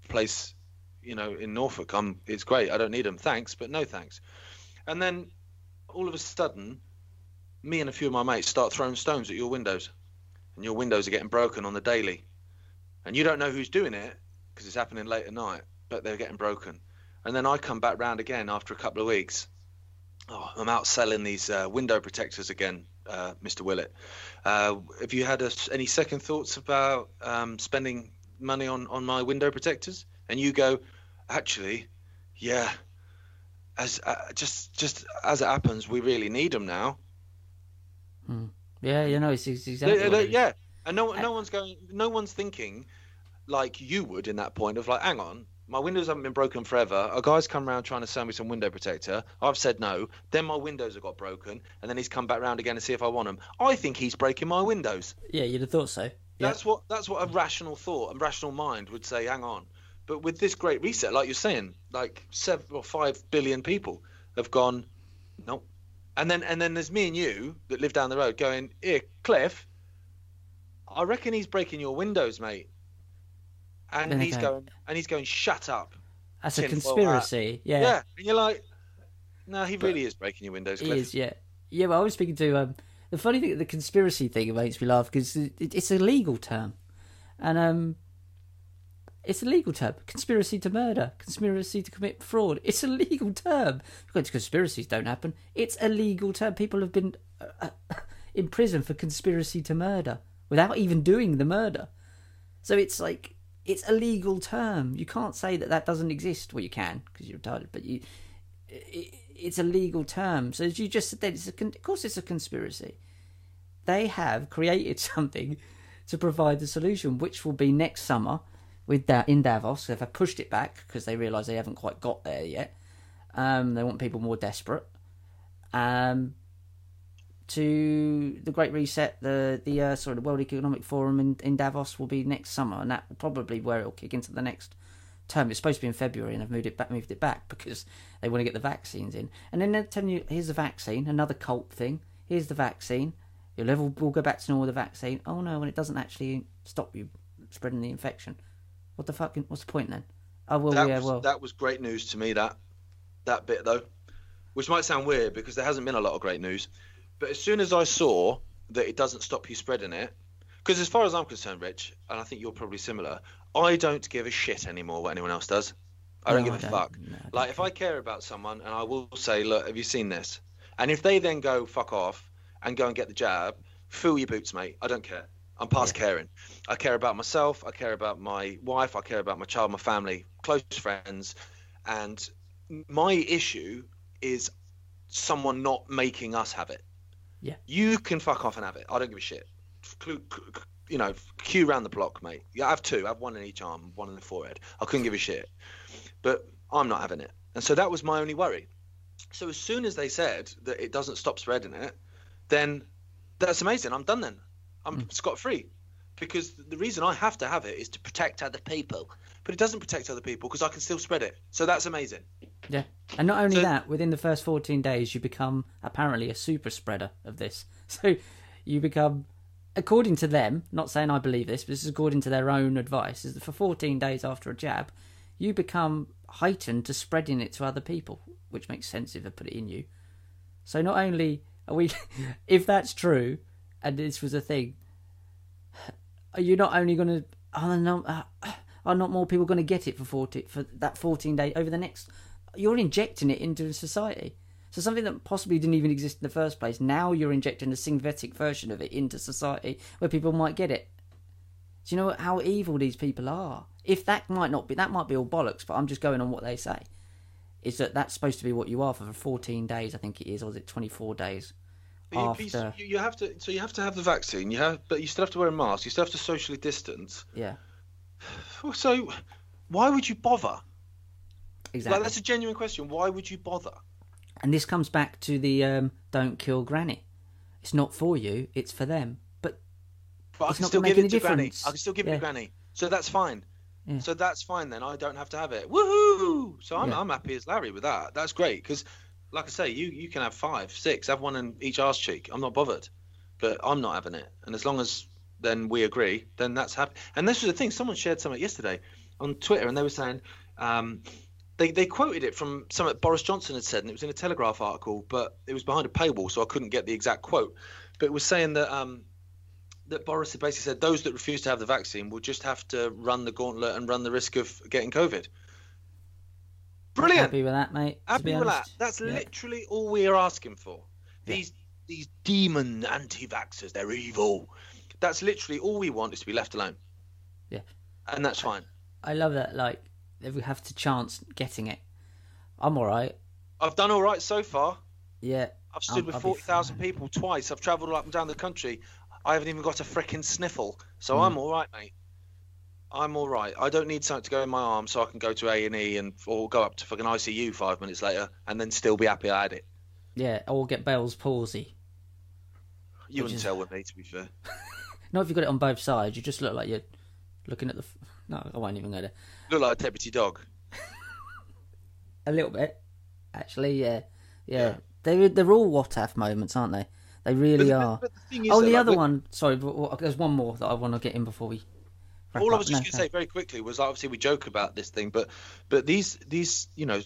place, you know, in Norfolk. I'm, it's great. I don't need them. Thanks, but no thanks. And then all of a sudden, me and a few of my mates start throwing stones at your windows, and your windows are getting broken on the daily, and you don't know who's doing it because it's happening late at night, but they're getting broken. And then I come back round again after a couple of weeks. Oh, I'm out selling these uh, window protectors again, uh, Mr. Willett. Uh, have you had a, any second thoughts about um, spending money on, on my window protectors? And you go, actually, yeah. As uh, just just as it happens, we really need them now. yeah, you know, it's, it's exactly yeah. And no no one's going, no one's thinking like you would in that point of like, hang on, my windows haven't been broken forever. A guy's come around trying to sell me some window protector. I've said no. Then my windows have got broken, and then he's come back round again to see if I want them. I think he's breaking my windows. Yeah, you'd have thought so. Yeah. That's what that's what a rational thought, a rational mind would say. Hang on, but with this great reset, like you're saying, like seven or five billion people have gone, nope. And then and then there's me and you that live down the road going, here, Cliff. I reckon he's breaking your windows, mate. And Then he's go- going and he's going, shut up. That's a conspiracy. Yeah, Yeah. And you're like, no, he really is breaking your windows, Cliff. is, yeah. Yeah, but I was speaking to um the funny thing, the conspiracy thing makes me laugh because it, it's a legal term, and um, it's a legal term. Conspiracy to murder, conspiracy to commit fraud. It's a legal term. Because conspiracies don't happen. It's a legal term. People have been uh, uh, in prison for conspiracy to murder without even doing the murder. So it's like it's a legal term. You can't say that that doesn't exist. Well, you can because you're retarded, but you it, it's a legal term. So as you just said, it's a, con- of course it's a conspiracy. They have created something to provide the solution, which will be next summer with that in Davos. They've pushed it back because they realise they haven't quite got there yet. Um, they want people more desperate. Um, to the Great Reset, the the uh, sort of World Economic Forum in, in Davos will be next summer, and that will probably where it'll kick into the next term. It's supposed to be in February, and they've moved it back, moved it back because they want to get the vaccines in. And then they're telling you, here's the vaccine, another cult thing. Here's the vaccine. Your level will go back to normal with the vaccine. Oh no, and it doesn't actually stop you spreading the infection. What the fuck? What's the point then? Oh well, that yeah, was well, that was great news to me. That that bit though, which might sound weird because there hasn't been a lot of great news, but as soon as I saw that it doesn't stop you spreading it, because as far as I'm concerned, Rich, and I think you're probably similar, I don't give a shit anymore what anyone else does. I don't give a I don't. fuck. No, like if I care about someone and I will say, look, have you seen this? And if they then go fuck off and go and get the jab, fill your boots, mate. I don't care. I'm past caring. I care about myself. I care about my wife. I care about my child, my family, close friends. And my issue is someone not making us have it. Yeah. You can fuck off and have it. I don't give a shit. You know, queue round the block, mate. Yeah, I have two. I have one in each arm, one in the forehead. I couldn't give a shit. But I'm not having it. And so that was my only worry. So as soon as they said that it doesn't stop spreading it, then that's amazing. I'm done then. I'm hmm. scot free. Because the reason I have to have it is to protect other people. But it doesn't protect other people because I can still spread it. So that's amazing. Yeah. And not only So- that, within the first 14 days, you become apparently a super spreader of this. So you become, according to them, not saying I believe this, but this is according to their own advice, is that for 14 days after a jab, you become heightened to spreading it to other people, which makes sense if they put it in you. So not only are we, if that's true, and this was a thing, are you not only going to, are not, uh, are not more people going to get it for 40, for that fourteen day over the next, you're injecting it into society. So something that possibly didn't even exist in the first place, now you're injecting a synthetic version of it into society where people might get it. Do you know how evil these people are? If that might not be, that might be all bollocks, but I'm just going on what they say. Is that that's supposed to be what you are for 14 days, I think it is, or is it 24 days? But you, but you- After. you, you have to, so you have to have the vaccine. You have, but you still have to wear a mask. You still have to socially distance. Yeah, So, why would you bother? exactly. Like that's a genuine question. Why would you bother? And this comes back to the um, don't kill granny. It's not for you, it's for them. But But I can not still give it to any Granny. difference. I can still give it to Granny. So that's fine. Yeah. So that's fine then. I don't have to have it. Woohoo! So I'm, Yeah. I'm happy as Larry with that. That's great because, like I say, you you can have five, six, have one in each arse cheek. I'm not bothered, but I'm not having it. And as long as then we agree, then that's happy. And this was the thing. Someone shared something yesterday on Twitter, and they were saying. Um, they, they quoted it from something Boris Johnson had said, and it was in a Telegraph article, but it was behind a paywall, so I couldn't get the exact quote. But it was saying that um, that Boris had basically said those that refuse to have the vaccine will just have to run the gauntlet and run the risk of getting COVID. Brilliant. happy with that, mate. Happy with that. That's Yeah. literally all we are asking for. Yeah. These these demon anti-vaxxers, they're evil. That's literally all we want is to be left alone. Yeah. And that's fine. I love that. Like, if we have to chance getting it, I'm all right. I've done all right so far. Yeah, I've stood I'll- with 40,000 people twice. I've travelled up and down the country. I haven't even got a frickin' sniffle. So Mm. I'm all right, mate. I'm all right. I don't need something to go in my arm so I can go to A&E and or go up to fucking ICU five minutes later and then still be happy I had it. yeah. Or get Bell's palsy. You wouldn't is- tell with me, to be fair. Not if you've got it on both sides. You just look like you're looking at the. F- no, I won't even go there. Look like a deputy dog. A little bit, actually. Yeah, yeah. Yeah. They're they're all what if moments, aren't they? They really But- are. but the oh, though, the like, other one. Sorry, but, there's one more that I want to get in before we. all I was just No, going to no. say very quickly was like, obviously we joke about this thing, but but these these you know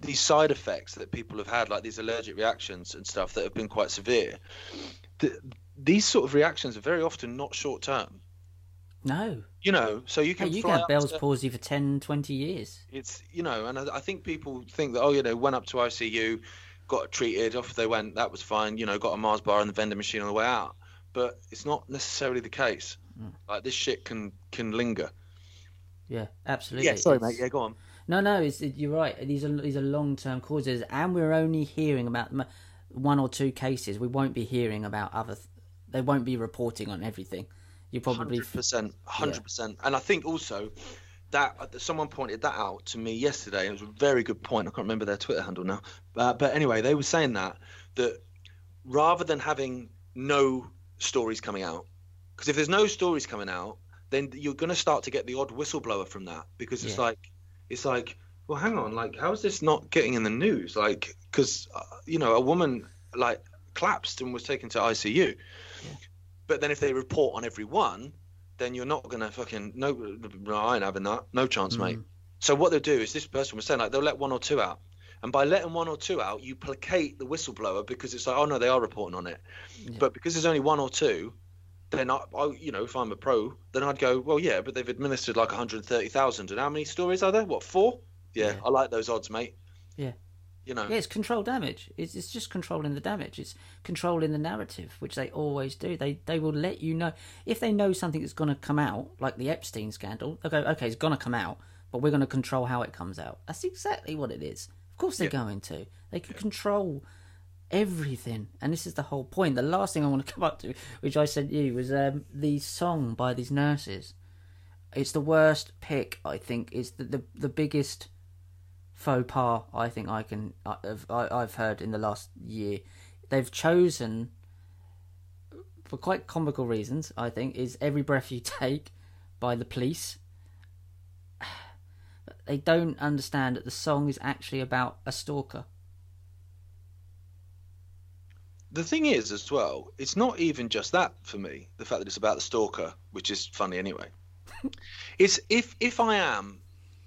these side effects that people have had, like these allergic reactions and stuff that have been quite severe. th these sort of reactions are very often not short term. No, You know, so you hey, can you fly can have Bell's to- palsy for 10, 20 years. It's you know, and I, I think people think that oh, you know, went up to ICU, got treated, off they went, that was fine. You know, got a Mars bar and the vending machine on the way out. But it's not necessarily the case. Mm. Like this shit can can linger. Yeah, absolutely. Yeah, sorry, It's- mate. Yeah, go on. No, no, it's, it, you're right. These are these are long term causes, and we're only hearing about one or two cases. We won't be hearing about other. Th- they won't be reporting on everything. You probably Hundred percent, hundred percent. And I think also that uh, someone pointed that out to me yesterday. It was a very good point. I can't remember their Twitter handle now, uh, but anyway, they were saying that that rather than having no stories coming out, because if there's no stories coming out, then you're going to start to get the odd whistleblower from that because it's Yeah. like it's like well hang on like how is this not getting in the news like because uh, you know a woman like collapsed and was taken to ICU but then if they report on every one then you're not gonna fucking no no, I ain't having that no chance hmm. mate so what they'll do is this person was saying like they'll let one or two out and by letting one or two out you placate the whistleblower because it's like oh no they are reporting on it but because there's only one or two then I, I, you know, if I'm a pro, then I'd go, well, yeah, but they've administered like 130,000. And how many stories are there? What, four? Yeah, Yeah. I like those odds, mate. Yeah. You know, Yeah, it's control damage. It's, it's just controlling the damage. It's controlling the narrative, which they always do. They they will let you know if they know something that's going to come out, like the Epstein scandal. They'll go, okay, it's going to come out, but we're going to control how it comes out. That's exactly what it is. Of course they're Yeah. going to. They can control everything. And this is the whole point. The last thing I want to come up to, which I sent you, was um, the song by these nurses. It's the worst pick, I think. It's the the, the biggest faux pas I think I can I've, I've heard in the last year. They've chosen for quite comical reasons. I think is "Every Breath You Take" by the Police. They don't understand that the song is actually about a stalker. The thing is, as well, it's not even just that for me. The fact that it's about the stalker, which is funny anyway. it's if if I am,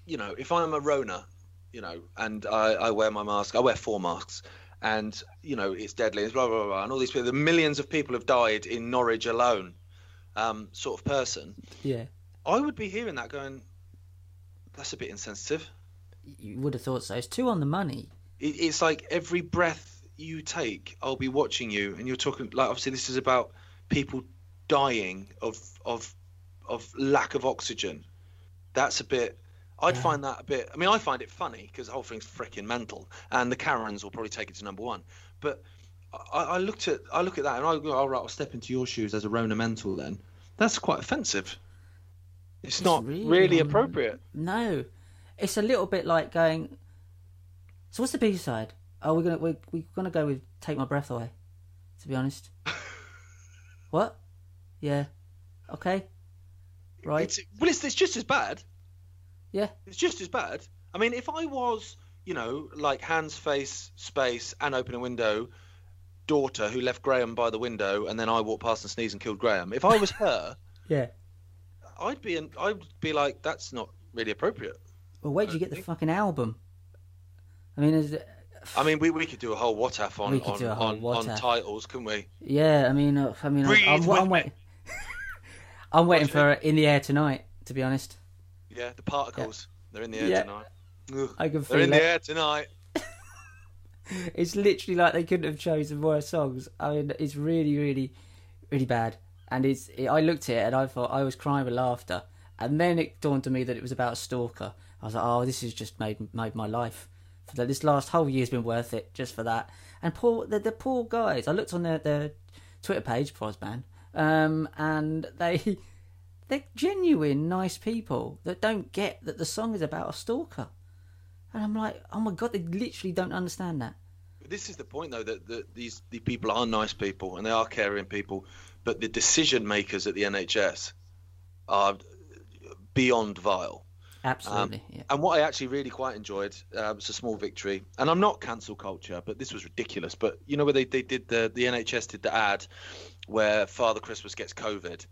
you know, if I'm a Rona, you know, and I, I wear my mask, I wear four masks, and you know it's deadly, it's blah blah blah, and all these people, the millions of people have died in Norwich alone, um, sort of person. Yeah, I would be hearing that going, that's a bit insensitive. You would have thought so. It's two on the money. It, it's like every breath you take, I'll be watching you, and you're talking like obviously this is about people dying of of of lack of oxygen. That's a bit. I'd Yeah. find that a bit. I mean, I find it funny because the whole thing's freaking mental, and the Karens will probably take it to number one. But I, I looked at I look at that, and I go, all right, I'll step into your shoes as a Rona mental. Then that's quite offensive. It's, not really really, appropriate. No, it's a little bit like going. So what's the B side? Oh, we're gonna we're, we're gonna go with "Take My Breath Away." To be honest, what? Yeah, okay, right. It's, well, it's, it's just as bad. Yeah, It's just as bad. I mean, if I was, you know, like hands, face, space, and open a window, daughter who left Graham by the window, and then I walked past and sneezed and killed Graham. If I was her, yeah. I'd be, in, I'd be like, that's not really appropriate. Well, wait till you get the fucking album. I mean, is it, I mean, we, we could do a whole what if on on, do a whole on, on titles, couldn't we? yeah. I mean, uh, I mean, Breathe I'm, I'm, I'm me. waiting. I'm waiting Watch for "In the Air Tonight." To be honest, Yeah, the particles. They're in the air Yeah. tonight. Ugh. I can feel They're in it. the air tonight. It's literally like they couldn't have chosen worse songs. I mean, it's really, really, really bad. And it's. It, I looked at it and I thought I was crying with laughter. And then it dawned on me that it was about a stalker. I was like, oh, this has just made made my life. For this last whole year's been worth it just for that. And poor the, the poor guys. I looked on their, their Twitter page was um, and they they're genuine nice people that don't get that the song is about a stalker. And I'm like, oh my god, they literally don't understand that. This is the point, though, that, that these the people are nice people and they are caring people, but the decision makers at the NHS are beyond vile. Absolutely. yeah. And what I actually really quite enjoyed uh, was a small victory. And I'm not cancel culture, but this was ridiculous. But you know where they, they did the the NHS did the ad where Father Christmas gets COVID.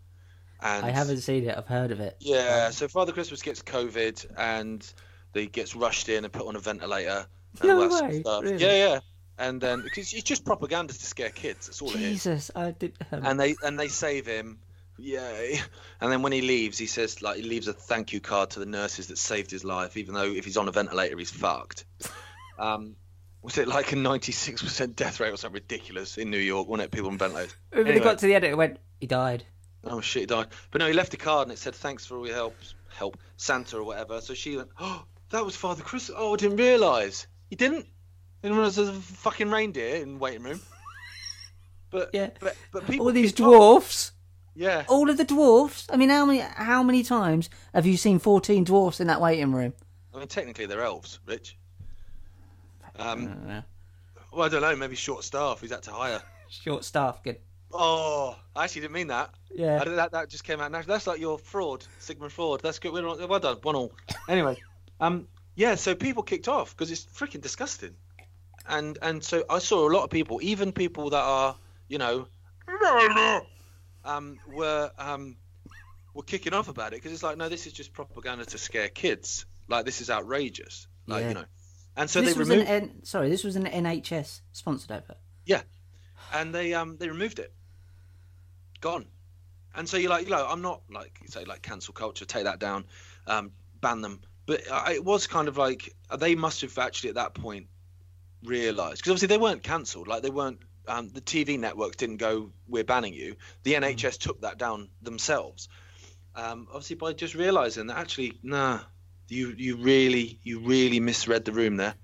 And I haven't seen it. I've heard of it. Yeah, so Father Christmas gets COVID and he gets rushed in and put on a ventilator. And No all that sort of way, stuff. really? Yeah, yeah. And then because it's just propaganda to scare kids. That's all it is. Jesus, I did. Um, And they and they save him. Yay! And then when he leaves, he says like he leaves a thank you card to the nurses that saved his life, even though if he's on a ventilator, he's fucked. Um, was it like a 96% death rate or something ridiculous in New York? Wasn't it? People on ventilators. when it got to the end, it went. He died. Oh shit, he died. But no, he left a card and it said thanks for all your help, help Santa or whatever. So she went, oh, that was Father Christmas. Oh, I didn't realise. He didn't. He was a fucking reindeer in the waiting room. But Yeah. but but people All these dwarfs. Yeah. All of the dwarfs. I mean, how many? How many times have you seen fourteen dwarfs in that waiting room? I mean, technically they're elves, Rich. Um, don't well, I don't know. Maybe short staff. Who's had to hire? Short staff. Good. Oh, I actually didn't mean that. Yeah. That that just came out naturally. That's like your fraud, Sigma fraud. That's good. We're on- Well done. One all. Anyway, um, yeah. So people kicked off because it's freaking disgusting, and and so I saw a lot of people, even people that are, you know, um, were um, were kicking off about it because it's like, no, this is just propaganda to scare kids. Like this is outrageous. Like Yeah. you know, and so this they was removed. an N- sorry. This was an NHS sponsored advert. Yeah, and they um they removed it. Gone. And so you're like, you know, I'm not like say like cancel culture, take that down, um, ban them. But it was kind of like they must have actually at that point realised because obviously they weren't cancelled, like they weren't. Um, the TV networks didn't go, "We're banning you." The NHS took that down themselves. Um, obviously, by just realising that actually, nah, you you really you really misread the room there.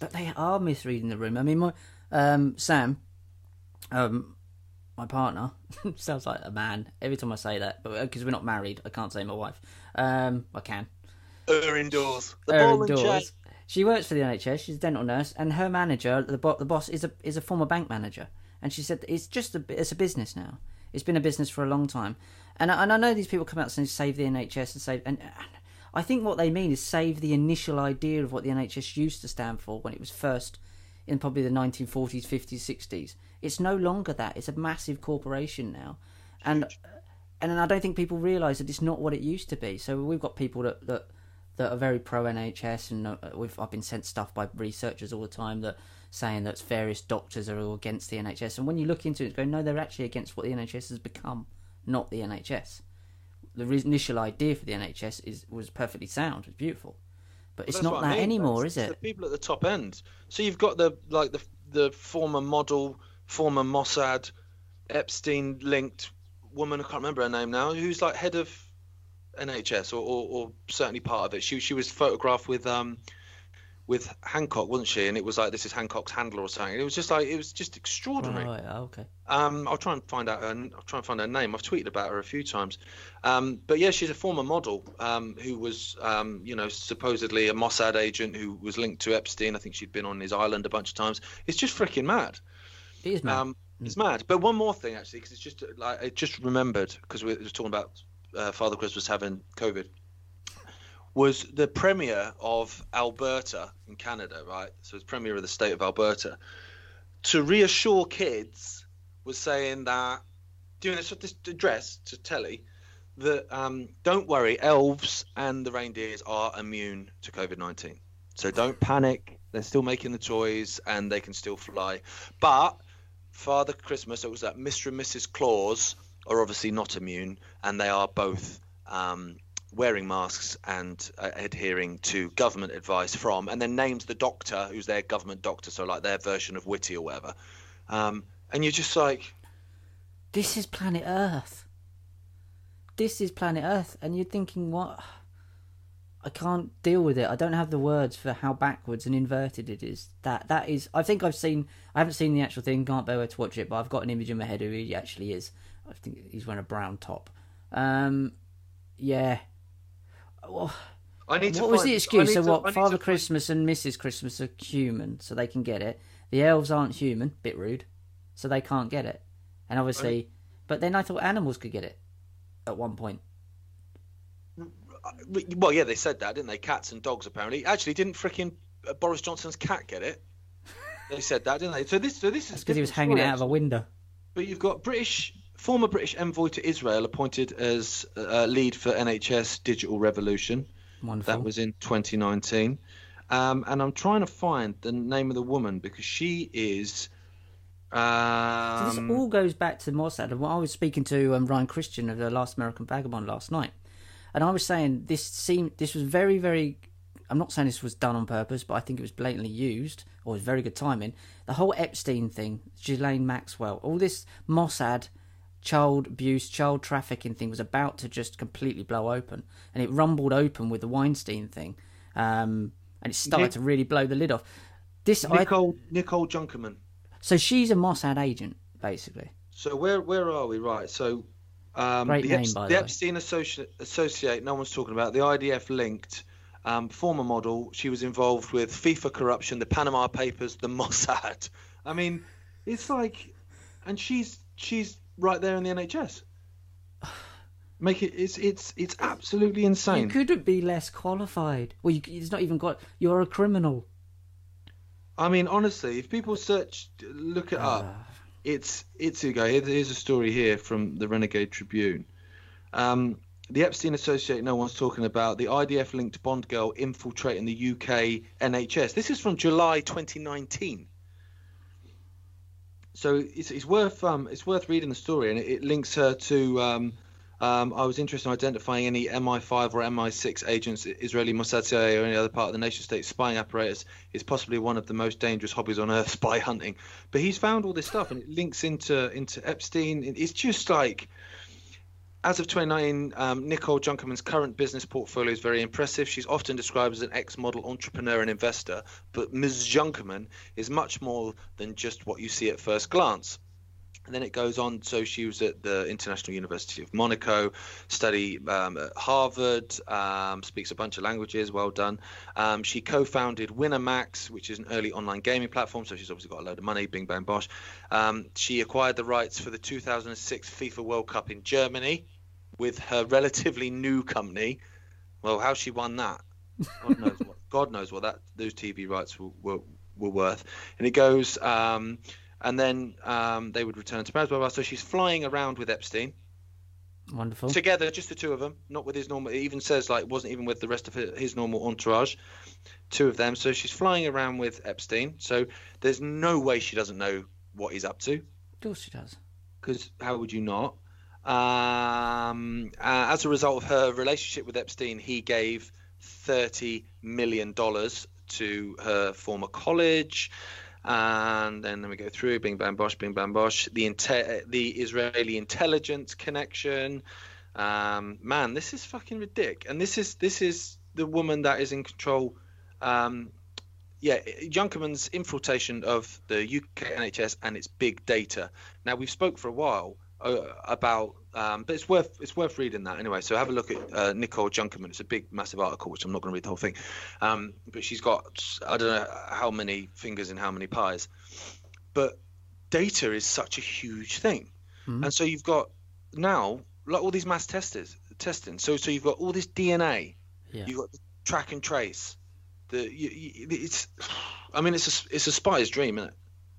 But they are misreading the room. I mean, my Um, Sam, um, my partner sounds like a man every time I say that, but because we're not married, I can't say my wife. Um, I can. Her indoors. The Her and indoors. She works for the NHS. She's a dental nurse, and her manager, the, bo- the boss, is a is a former bank manager. And she said it's just a it's a business now. It's been a business for a long time, and I, and I know these people come out saying save the NHS and save and, and I think what they mean is save the initial idea of what the NHS used to stand for when it was first in probably the 1940s, 50s, 60s. It's no longer that. It's a massive corporation now, and and I don't think people realise that it's not what it used to be. So we've got people that that, that are very pro NHS, and uh, we've I've been sent stuff by researchers all the time that saying that various doctors are all against the NHS. And when you look into it, go no, they're actually against what the NHS has become, not the NHS. The initial idea for the NHS is was perfectly sound, it's beautiful, but it's not what I that mean, anymore, that's- is it? The people at the top end. So you've got the like the the former model, former Mossad, Epstein linked woman. I can't remember her name now. Who's like head of NHS or, or, or certainly part of it. She she was photographed with um with Hancock, wasn't she? And it was like this is Hancock's handler or something. It was just like it was just extraordinary. Right, okay. Um, I'll try and find out. Her, I'll try and find her name. I've tweeted about her a few times. Um, but yeah, she's a former model um, who was, um, you know, supposedly a Mossad agent who was linked to Epstein. I think she'd been on his island a bunch of times. It's just freaking mad. It is mad. Um, it's mad. But one more thing actually, because it's just like I just remembered because we were talking about uh, Father Christmas having COVID. Was the premier of Alberta in Canada, right? So it's premier of the state of Alberta. To reassure kids, was saying that doing this, this address to telly that um, don't worry, elves and the reindeers are immune to COVID nineteen. So don't panic. They're still making the toys and they can still fly. But Father Christmas, it was that Mr. and Mrs. Claus are obviously not immune, and they are both um, wearing masks and uh, adhering to government advice from, and then names the doctor who's their government doctor, so like their version of Whitty or whatever. Um, and you're just like, This is planet Earth. This is planet Earth, and you're thinking, what? I can't deal with it. I don't have the words for how backwards and inverted it is. That that is. I think I've seen. I haven't seen the actual thing. Can't bear to watch it, but I've got an image in my head of who he actually is. I think he's wearing a brown top. Um, yeah. Well, I need to. what was find- the excuse? So to- what? Father to Christmas and Mrs. Christmas are human, so they can get it. The elves aren't human. Bit rude, so they can't get it. And obviously, but then I thought animals could get it at one point. Well, yeah, they said that, didn't they? Cats and dogs, apparently. Actually, didn't fricking uh, Boris Johnson's cat get it? They said that, didn't they? So this, so this is because he was hanging story, out of a window. But you've got British former British envoy to Israel appointed as uh, lead for NHS Digital Revolution. Wonderful. That was in 2019. Um, and I'm trying to find the name of the woman because she is. So this Um, all goes back to Mossad. And I was speaking to um, Ryan Christian of the Last American Vagabond last night, and I was saying this seemed this was very very. I'm not saying this was done on purpose, but I think it was blatantly used or was very good timing. The whole Epstein thing, Ghislaine Maxwell, all this Mossad child abuse, child trafficking thing was about to just completely blow open, and it rumbled open with the Weinstein thing, um, and it started to really blow the lid off. This, I, Nicole Nicole Junkermann. so she's a Mossad agent, basically. So where where are we? Right. So um, Great the, name, Eps- by the. Epstein associate, associate, no one's talking about the IDF linked um, former model. She was involved with FIFA corruption, the Panama Papers, the Mossad. I mean, it's like, and she's she's right there in the NHS. Make it it's it's it's absolutely insane. You couldn't be less qualified. Well, you, it's not even got. You're a criminal. I mean, honestly, if people search, look it up, Ah. it's it's a guy. Here's a story here from the Renegade Tribune. Um, the Epstein Associate, no one's talking about the IDF linked Bond girl infiltrating the UK NHS. This is from July 2019. So it's, it's worth um, it's worth reading the story, and it, it links her to. Um, um, I was interested in identifying any MI5 or MI6 agents, Israeli Mossad, CIA, or any other part of the nation state spying apparatus is possibly one of the most dangerous hobbies on earth, spy hunting. But he's found all this stuff, and it links into into Epstein. It's just like As of 2019, um, Nicole Junkermann's current business portfolio is very impressive. She's often described as an ex-model entrepreneur and investor, but Ms. Junkermann is much more than just what you see at first glance. And then it goes on. So she was at the International University of Monaco, study um, at Harvard, um, speaks a bunch of languages. Well done. Um, she co-founded Winamax, which is an early online gaming platform. So she's obviously got a load of money. Bing bang bosh. Um, she acquired the rights for the 2006 FIFA World Cup in Germany with her relatively new company. Well, how she won that? God knows what. God knows what that those TV rights were, were, were worth. And it goes. Um, and then um, they would return to blah. So she's flying around with Epstein Wonderful. together, just the two of them, not with his normal. It even says like wasn't even with the rest of his normal entourage, two of them. So she's flying around with Epstein. So there's no way she doesn't know what he's up to, Of course she does. because how would you not? Um, uh, as a result of her relationship with Epstein, he gave thirty million dollars to her former college. And then let me go through Bing Bang Bosh, Bing Bang Bosh, the the Israeli intelligence connection. Um, man, this is fucking ridiculous. And this is this is the woman that is in control. Um, yeah, Junkermann's infiltration of the UK NHS and its big data. Now we've spoke for a while uh, about, um, but it's worth it's worth reading that anyway. So have a look at uh, Nicole Junkermann. It's a big, massive article, which I'm not going to read the whole thing. Um, but she's got I don't know how many fingers and how many pies. But data is such a huge thing, and so you've got now like all these mass testers testing. So so you've got all this DNA. Yeah. You've got track and trace. The you, you, it's, I mean, it's a it's a spy's dream, isn't it?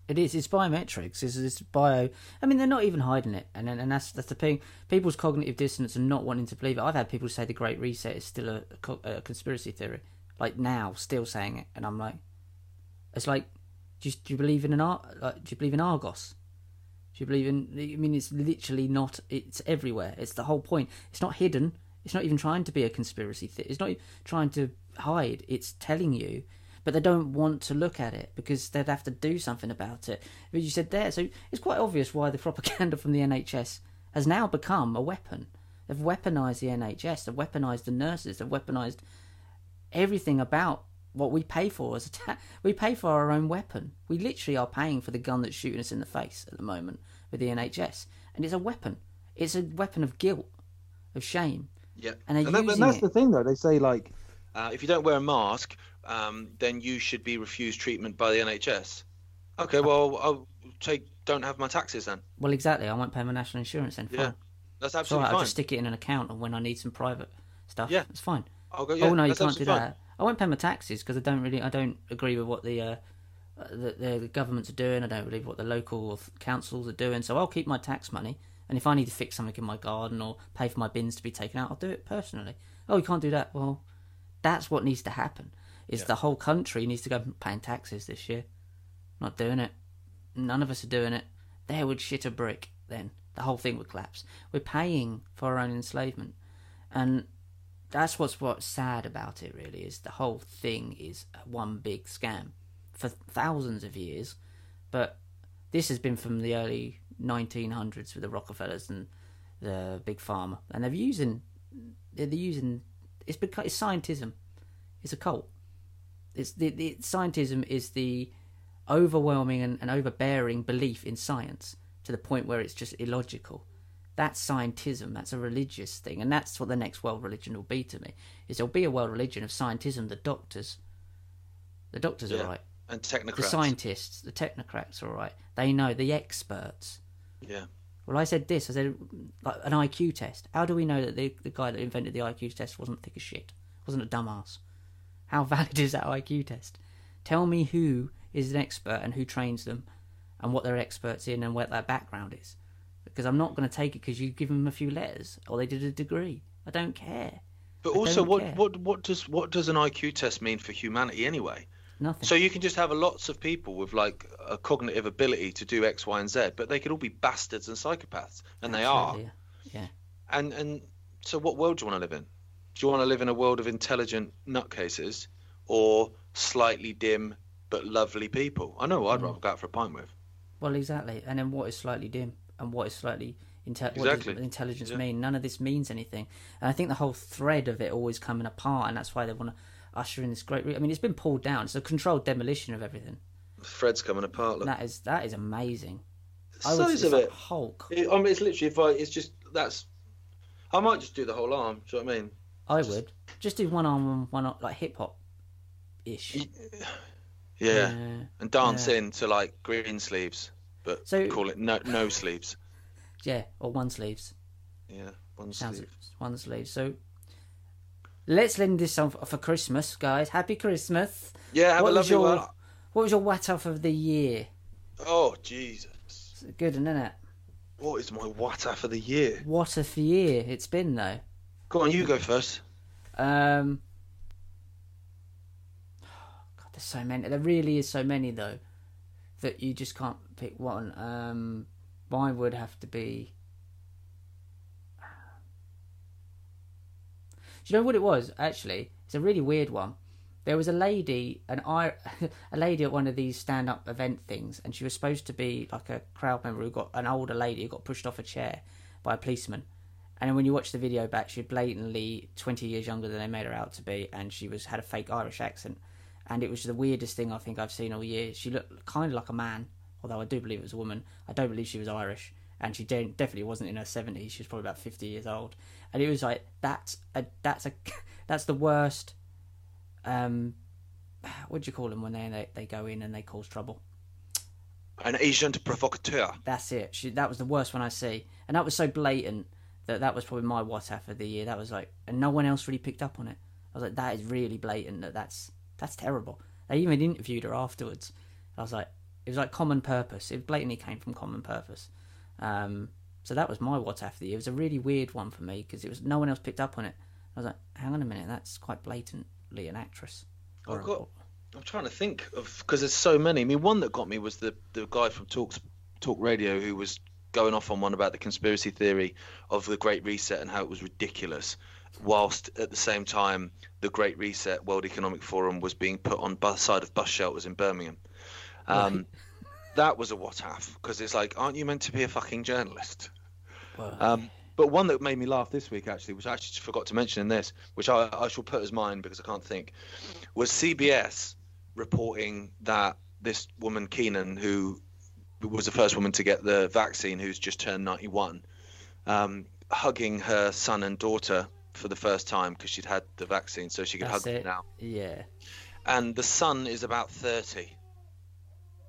It is. It's biometrics. It's, it's bio. I mean, they're not even hiding it, and and that's that's the thing. People's cognitive dissonance and not wanting to believe it. I've had people say the Great Reset is still a, a, a conspiracy theory. Like now, still saying it, and I'm like, it's like, do you, do you believe in an Ar- like, Do you believe in Argos? Do you believe in? I mean, it's literally not. It's everywhere. It's the whole point. It's not hidden. It's not even trying to be a conspiracy. It's not trying to hide. It's telling you but they don't want to look at it because they'd have to do something about it. But you said there, so it's quite obvious why the propaganda from the NHS has now become a weapon. They've weaponized the NHS, they've weaponized the nurses, they've weaponized everything about what we pay for as a ta- we pay for our own weapon. We literally are paying for the gun that's shooting us in the face at the moment with the NHS, and it's a weapon. It's a weapon of guilt, of shame, Yeah. and And, that, and that's it. the thing, though. They say like, Uh, if you don't wear a mask, um, then you should be refused treatment by the NHS. Okay, well, I'll take don't have my taxes then. Well, exactly. I won't pay my national insurance then. Fine. Yeah, that's absolutely right, I'll just stick it in an account, and when I need some private stuff, Yeah. it's fine. I'll go. Yeah, oh no, you can't do fine. that. I won't pay my taxes because I don't really, I don't agree with what the, uh, uh, the, the the governments are doing. I don't believe what the local councils are doing. So I'll keep my tax money, and if I need to fix something in my garden or pay for my bins to be taken out, I'll do it personally. Oh, you can't do that. Well, that's what needs to happen. Is the whole country needs to go paying taxes this year? Not doing it. None of us are doing it. They would shit a brick. Then the whole thing would collapse. We're paying for our own enslavement, and that's what's what's sad about it. Really, is the whole thing is one big scam for thousands of years, but this has been from the early 1900s with the Rockefellers and the big pharma, and they're using they're using it's because it's scientism. It's a cult. It's the, the scientism is the overwhelming and, and overbearing belief in science to the point where it's just illogical. That's scientism. That's a religious thing, and that's what the next world religion will be to me. Is there'll be a world religion of scientism. The doctors, the doctors Yeah. are right. And The scientists, the technocrats are right. They know the experts. Yeah. Well, I said this. I said like an IQ test. How do we know that the the guy that invented the IQ test wasn't thick as shit? Wasn't a dumbass? How valid is that IQ test? Tell me who is an expert and who trains them, and what they're experts in and what their background is. Because I'm not going to take it because you give them a few letters or they did a degree. I don't care. But I also, what, care. what what does what does an IQ test mean for humanity anyway? Nothing. So you can just have lots of people with like a cognitive ability to do X, Y, and Z, but they could all be bastards and psychopaths, and they are. Yeah. And and so, what world do you want to live in? Do you want to live in a world of intelligent nutcases, or slightly dim but lovely people? I know. Mm. I'd rather go out for a pint with. Well, exactly. And then what is slightly dim and what is slightly Inte- Exactly. does intelligence Yeah. mean? None of this means anything. And I think the whole thread of it always coming apart, and that's why they want to usher in this great. Re- I mean, it's been pulled down. It's a controlled demolition of everything. Fred's coming apart. Look. That is that is amazing. I Size would, it's of like it. Hulk. It- I mean, it's literally if I. It's just that's. I might just do the whole arm. Do you know what I mean? I would just do one arm, one arm, like hip hop ish. Yeah. Yeah. And dance yeah. into like green sleeves, but So- call it no no sleeves. Yeah, or one sleeves. Yeah, one Sounds sleeve. one sleeve. So let's end this on for Christmas, guys. Happy Christmas. Yeah, have what a lovely your one. What was your what off of the year? Oh Jesus! It's good, isn't it? What is my wata of the year? What a year it's been though. Go on, you go first. Um, God, there's so many. There really is so many though that you just can't pick one. Um, mine would have to be. Do you know what it was? Actually, it's a really weird one. There was a lady, an I, a lady at one of these stand-up event things, and she was supposed to be like a crowd member who got an older lady who got pushed off a chair by a policeman. And then when you watch the video back, she's blatantly twenty years younger than they made her out to be, and she was had a fake Irish accent, and it was the weirdest thing I think I've seen all year. She looked kind of like a man, although I do believe it was a woman. I don't believe she was Irish, and she de- definitely wasn't in her seventies. She was probably about fifty years old, and it was like that's a that's a that's the worst. Um, what do you call them when they, they they go in and they cause trouble? An agent provocateur. That's it. She, that was the worst one I see, and that was so blatant that that was probably my WhatsApp of the year. That was like, and no one else really picked up on it. I was like, that is really blatant. That that's that's terrible. They even interviewed her afterwards. I was like, it was like common purpose. It blatantly came from common purpose. Um, so that was my WhatsApp of the year. It was a really weird one for me because it was no one else picked up on it. I was like, hang on a minute, that's quite blatantly an actress. I've got. I'm trying to think of because there's so many. I mean, one that got me was the the guy from Talks Talk Radio who was going off on one about the conspiracy theory of the Great Reset and how it was ridiculous, whilst at the same time the Great Reset World Economic Forum was being put on bus side of bus shelters in Birmingham. Um, That was a what have because it's like, aren't you meant to be a fucking journalist? Um, but one that made me laugh this week, actually, which I actually forgot to mention in this, which I, I shall put as mine because I can't think, was CBS reporting that this woman, Keenan, who was the first woman to get the vaccine, who's just turned 91, um, hugging her son and daughter for the first time because she'd had the vaccine, so she could That's hug it. them now. yeah, And the son is about 30.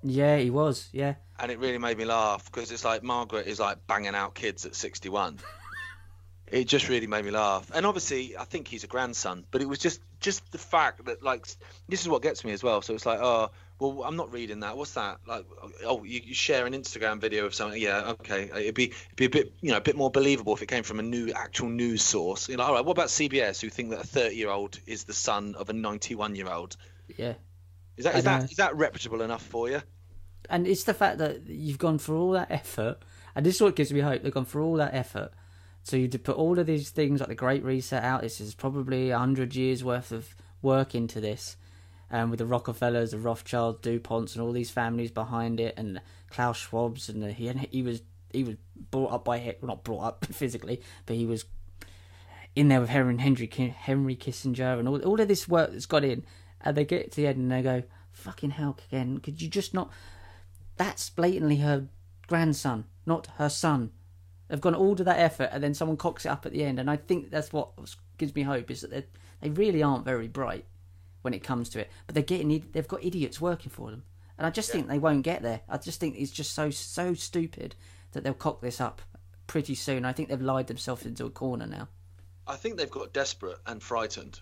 yeah, he was. Yeah, and it really made me laugh because it's like Margaret is like banging out kids at 61. it just really made me laugh, and obviously I think he's a grandson, but it was just just the fact that like this is what gets me as well. So it's like, oh, well, I'm not reading that. What's that? Like, oh, you, you share an Instagram video of something. Yeah, okay, it'd be it'd be a bit you know a bit more believable if it came from a new actual news source. You know, all right, what about CBS who think that a 30 year old is the son of a 91 year old? yeah. Is that is that is that reputable enough for you? And it's the fact that you've gone through all that effort, and this is what gives me hope. They've gone through all that effort, so you to put all of these things like the Great Reset out. This is probably a hundred years worth of work into this, um, with the Rockefellers, the Rothschilds, Duponts, and all these families behind it, and Klaus Schwab's, and the, he he was he was brought up by well, not brought up physically, but he was in there with Henry Henry, Henry Kissinger and all all of this work that's got in, and they get to the end and they go, "Fucking hell, again! Could you just not?" That's blatantly her grandson, not her son. They've gone all to that effort, and then someone cocks it up at the end, and I think that's what gives me hope is that they really aren't very bright when it comes to it, but they're getting they've got idiots working for them, and I just think they won't get there. I just think it's just so so stupid that they'll cock this up pretty soon. I think they've lied themselves into a corner now. I think they've got desperate and frightened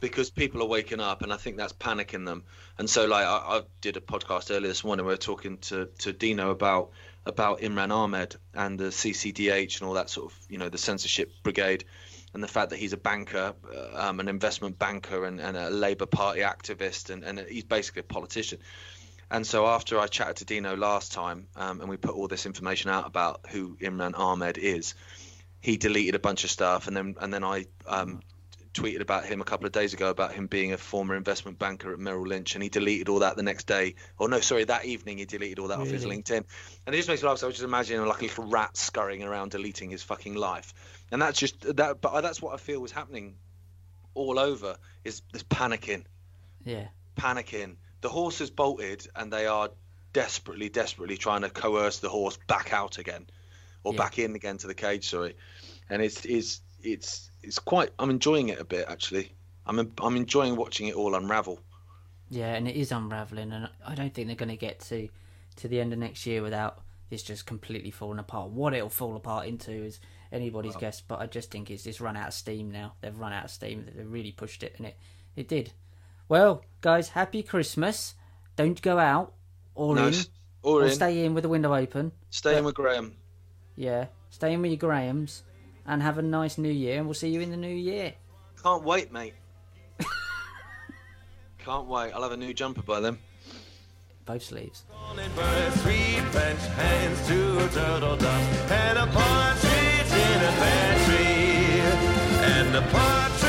because people are waking up, and I think that's panicking them. And so, like, I, I did a podcast earlier this morning. We were talking to to Dino about about Imran Ahmed and the CCDH and all that sort of, you know, the censorship brigade, and the fact that he's a banker, uh, um, an investment banker, and, and a Labour Party activist, and, and he's basically a politician. And so after I chatted to Dino last time, um, and we put all this information out about who Imran Ahmed is, he deleted a bunch of stuff, and then and then I um, tweeted about him a couple of days ago about him being a former investment banker at Merrill Lynch, and he deleted all that the next day. Or no, sorry, that evening he deleted all that really? off his LinkedIn. And it just makes me laugh. So I was just imagining like a little rat scurrying around deleting his fucking life, and that's just that. But that's what I feel was happening all over. Is this panicking? Yeah, panicking. The horse has bolted, and they are desperately, desperately trying to coerce the horse back out again, or yeah. back in again to the cage. Sorry, and it's it's it's it's quite. I'm enjoying it a bit actually. I'm I'm enjoying watching it all unravel. Yeah, and it is unraveling, and I don't think they're going to get to to the end of next year without this just completely falling apart. What it'll fall apart into is anybody's guess, but I just think it's just run out of steam now. They've run out of steam. They've really pushed it, and it it did. Well, guys, happy Christmas. Don't go out or no, in, or, or in. stay in with the window open. Stay but, in with Graham. Yeah, stay in with your Grahams and have a nice new year, and we'll see you in the new year. Can't wait, mate. Can't wait. I'll have a new jumper by then. Both sleeves. In a pear tree. And a partridge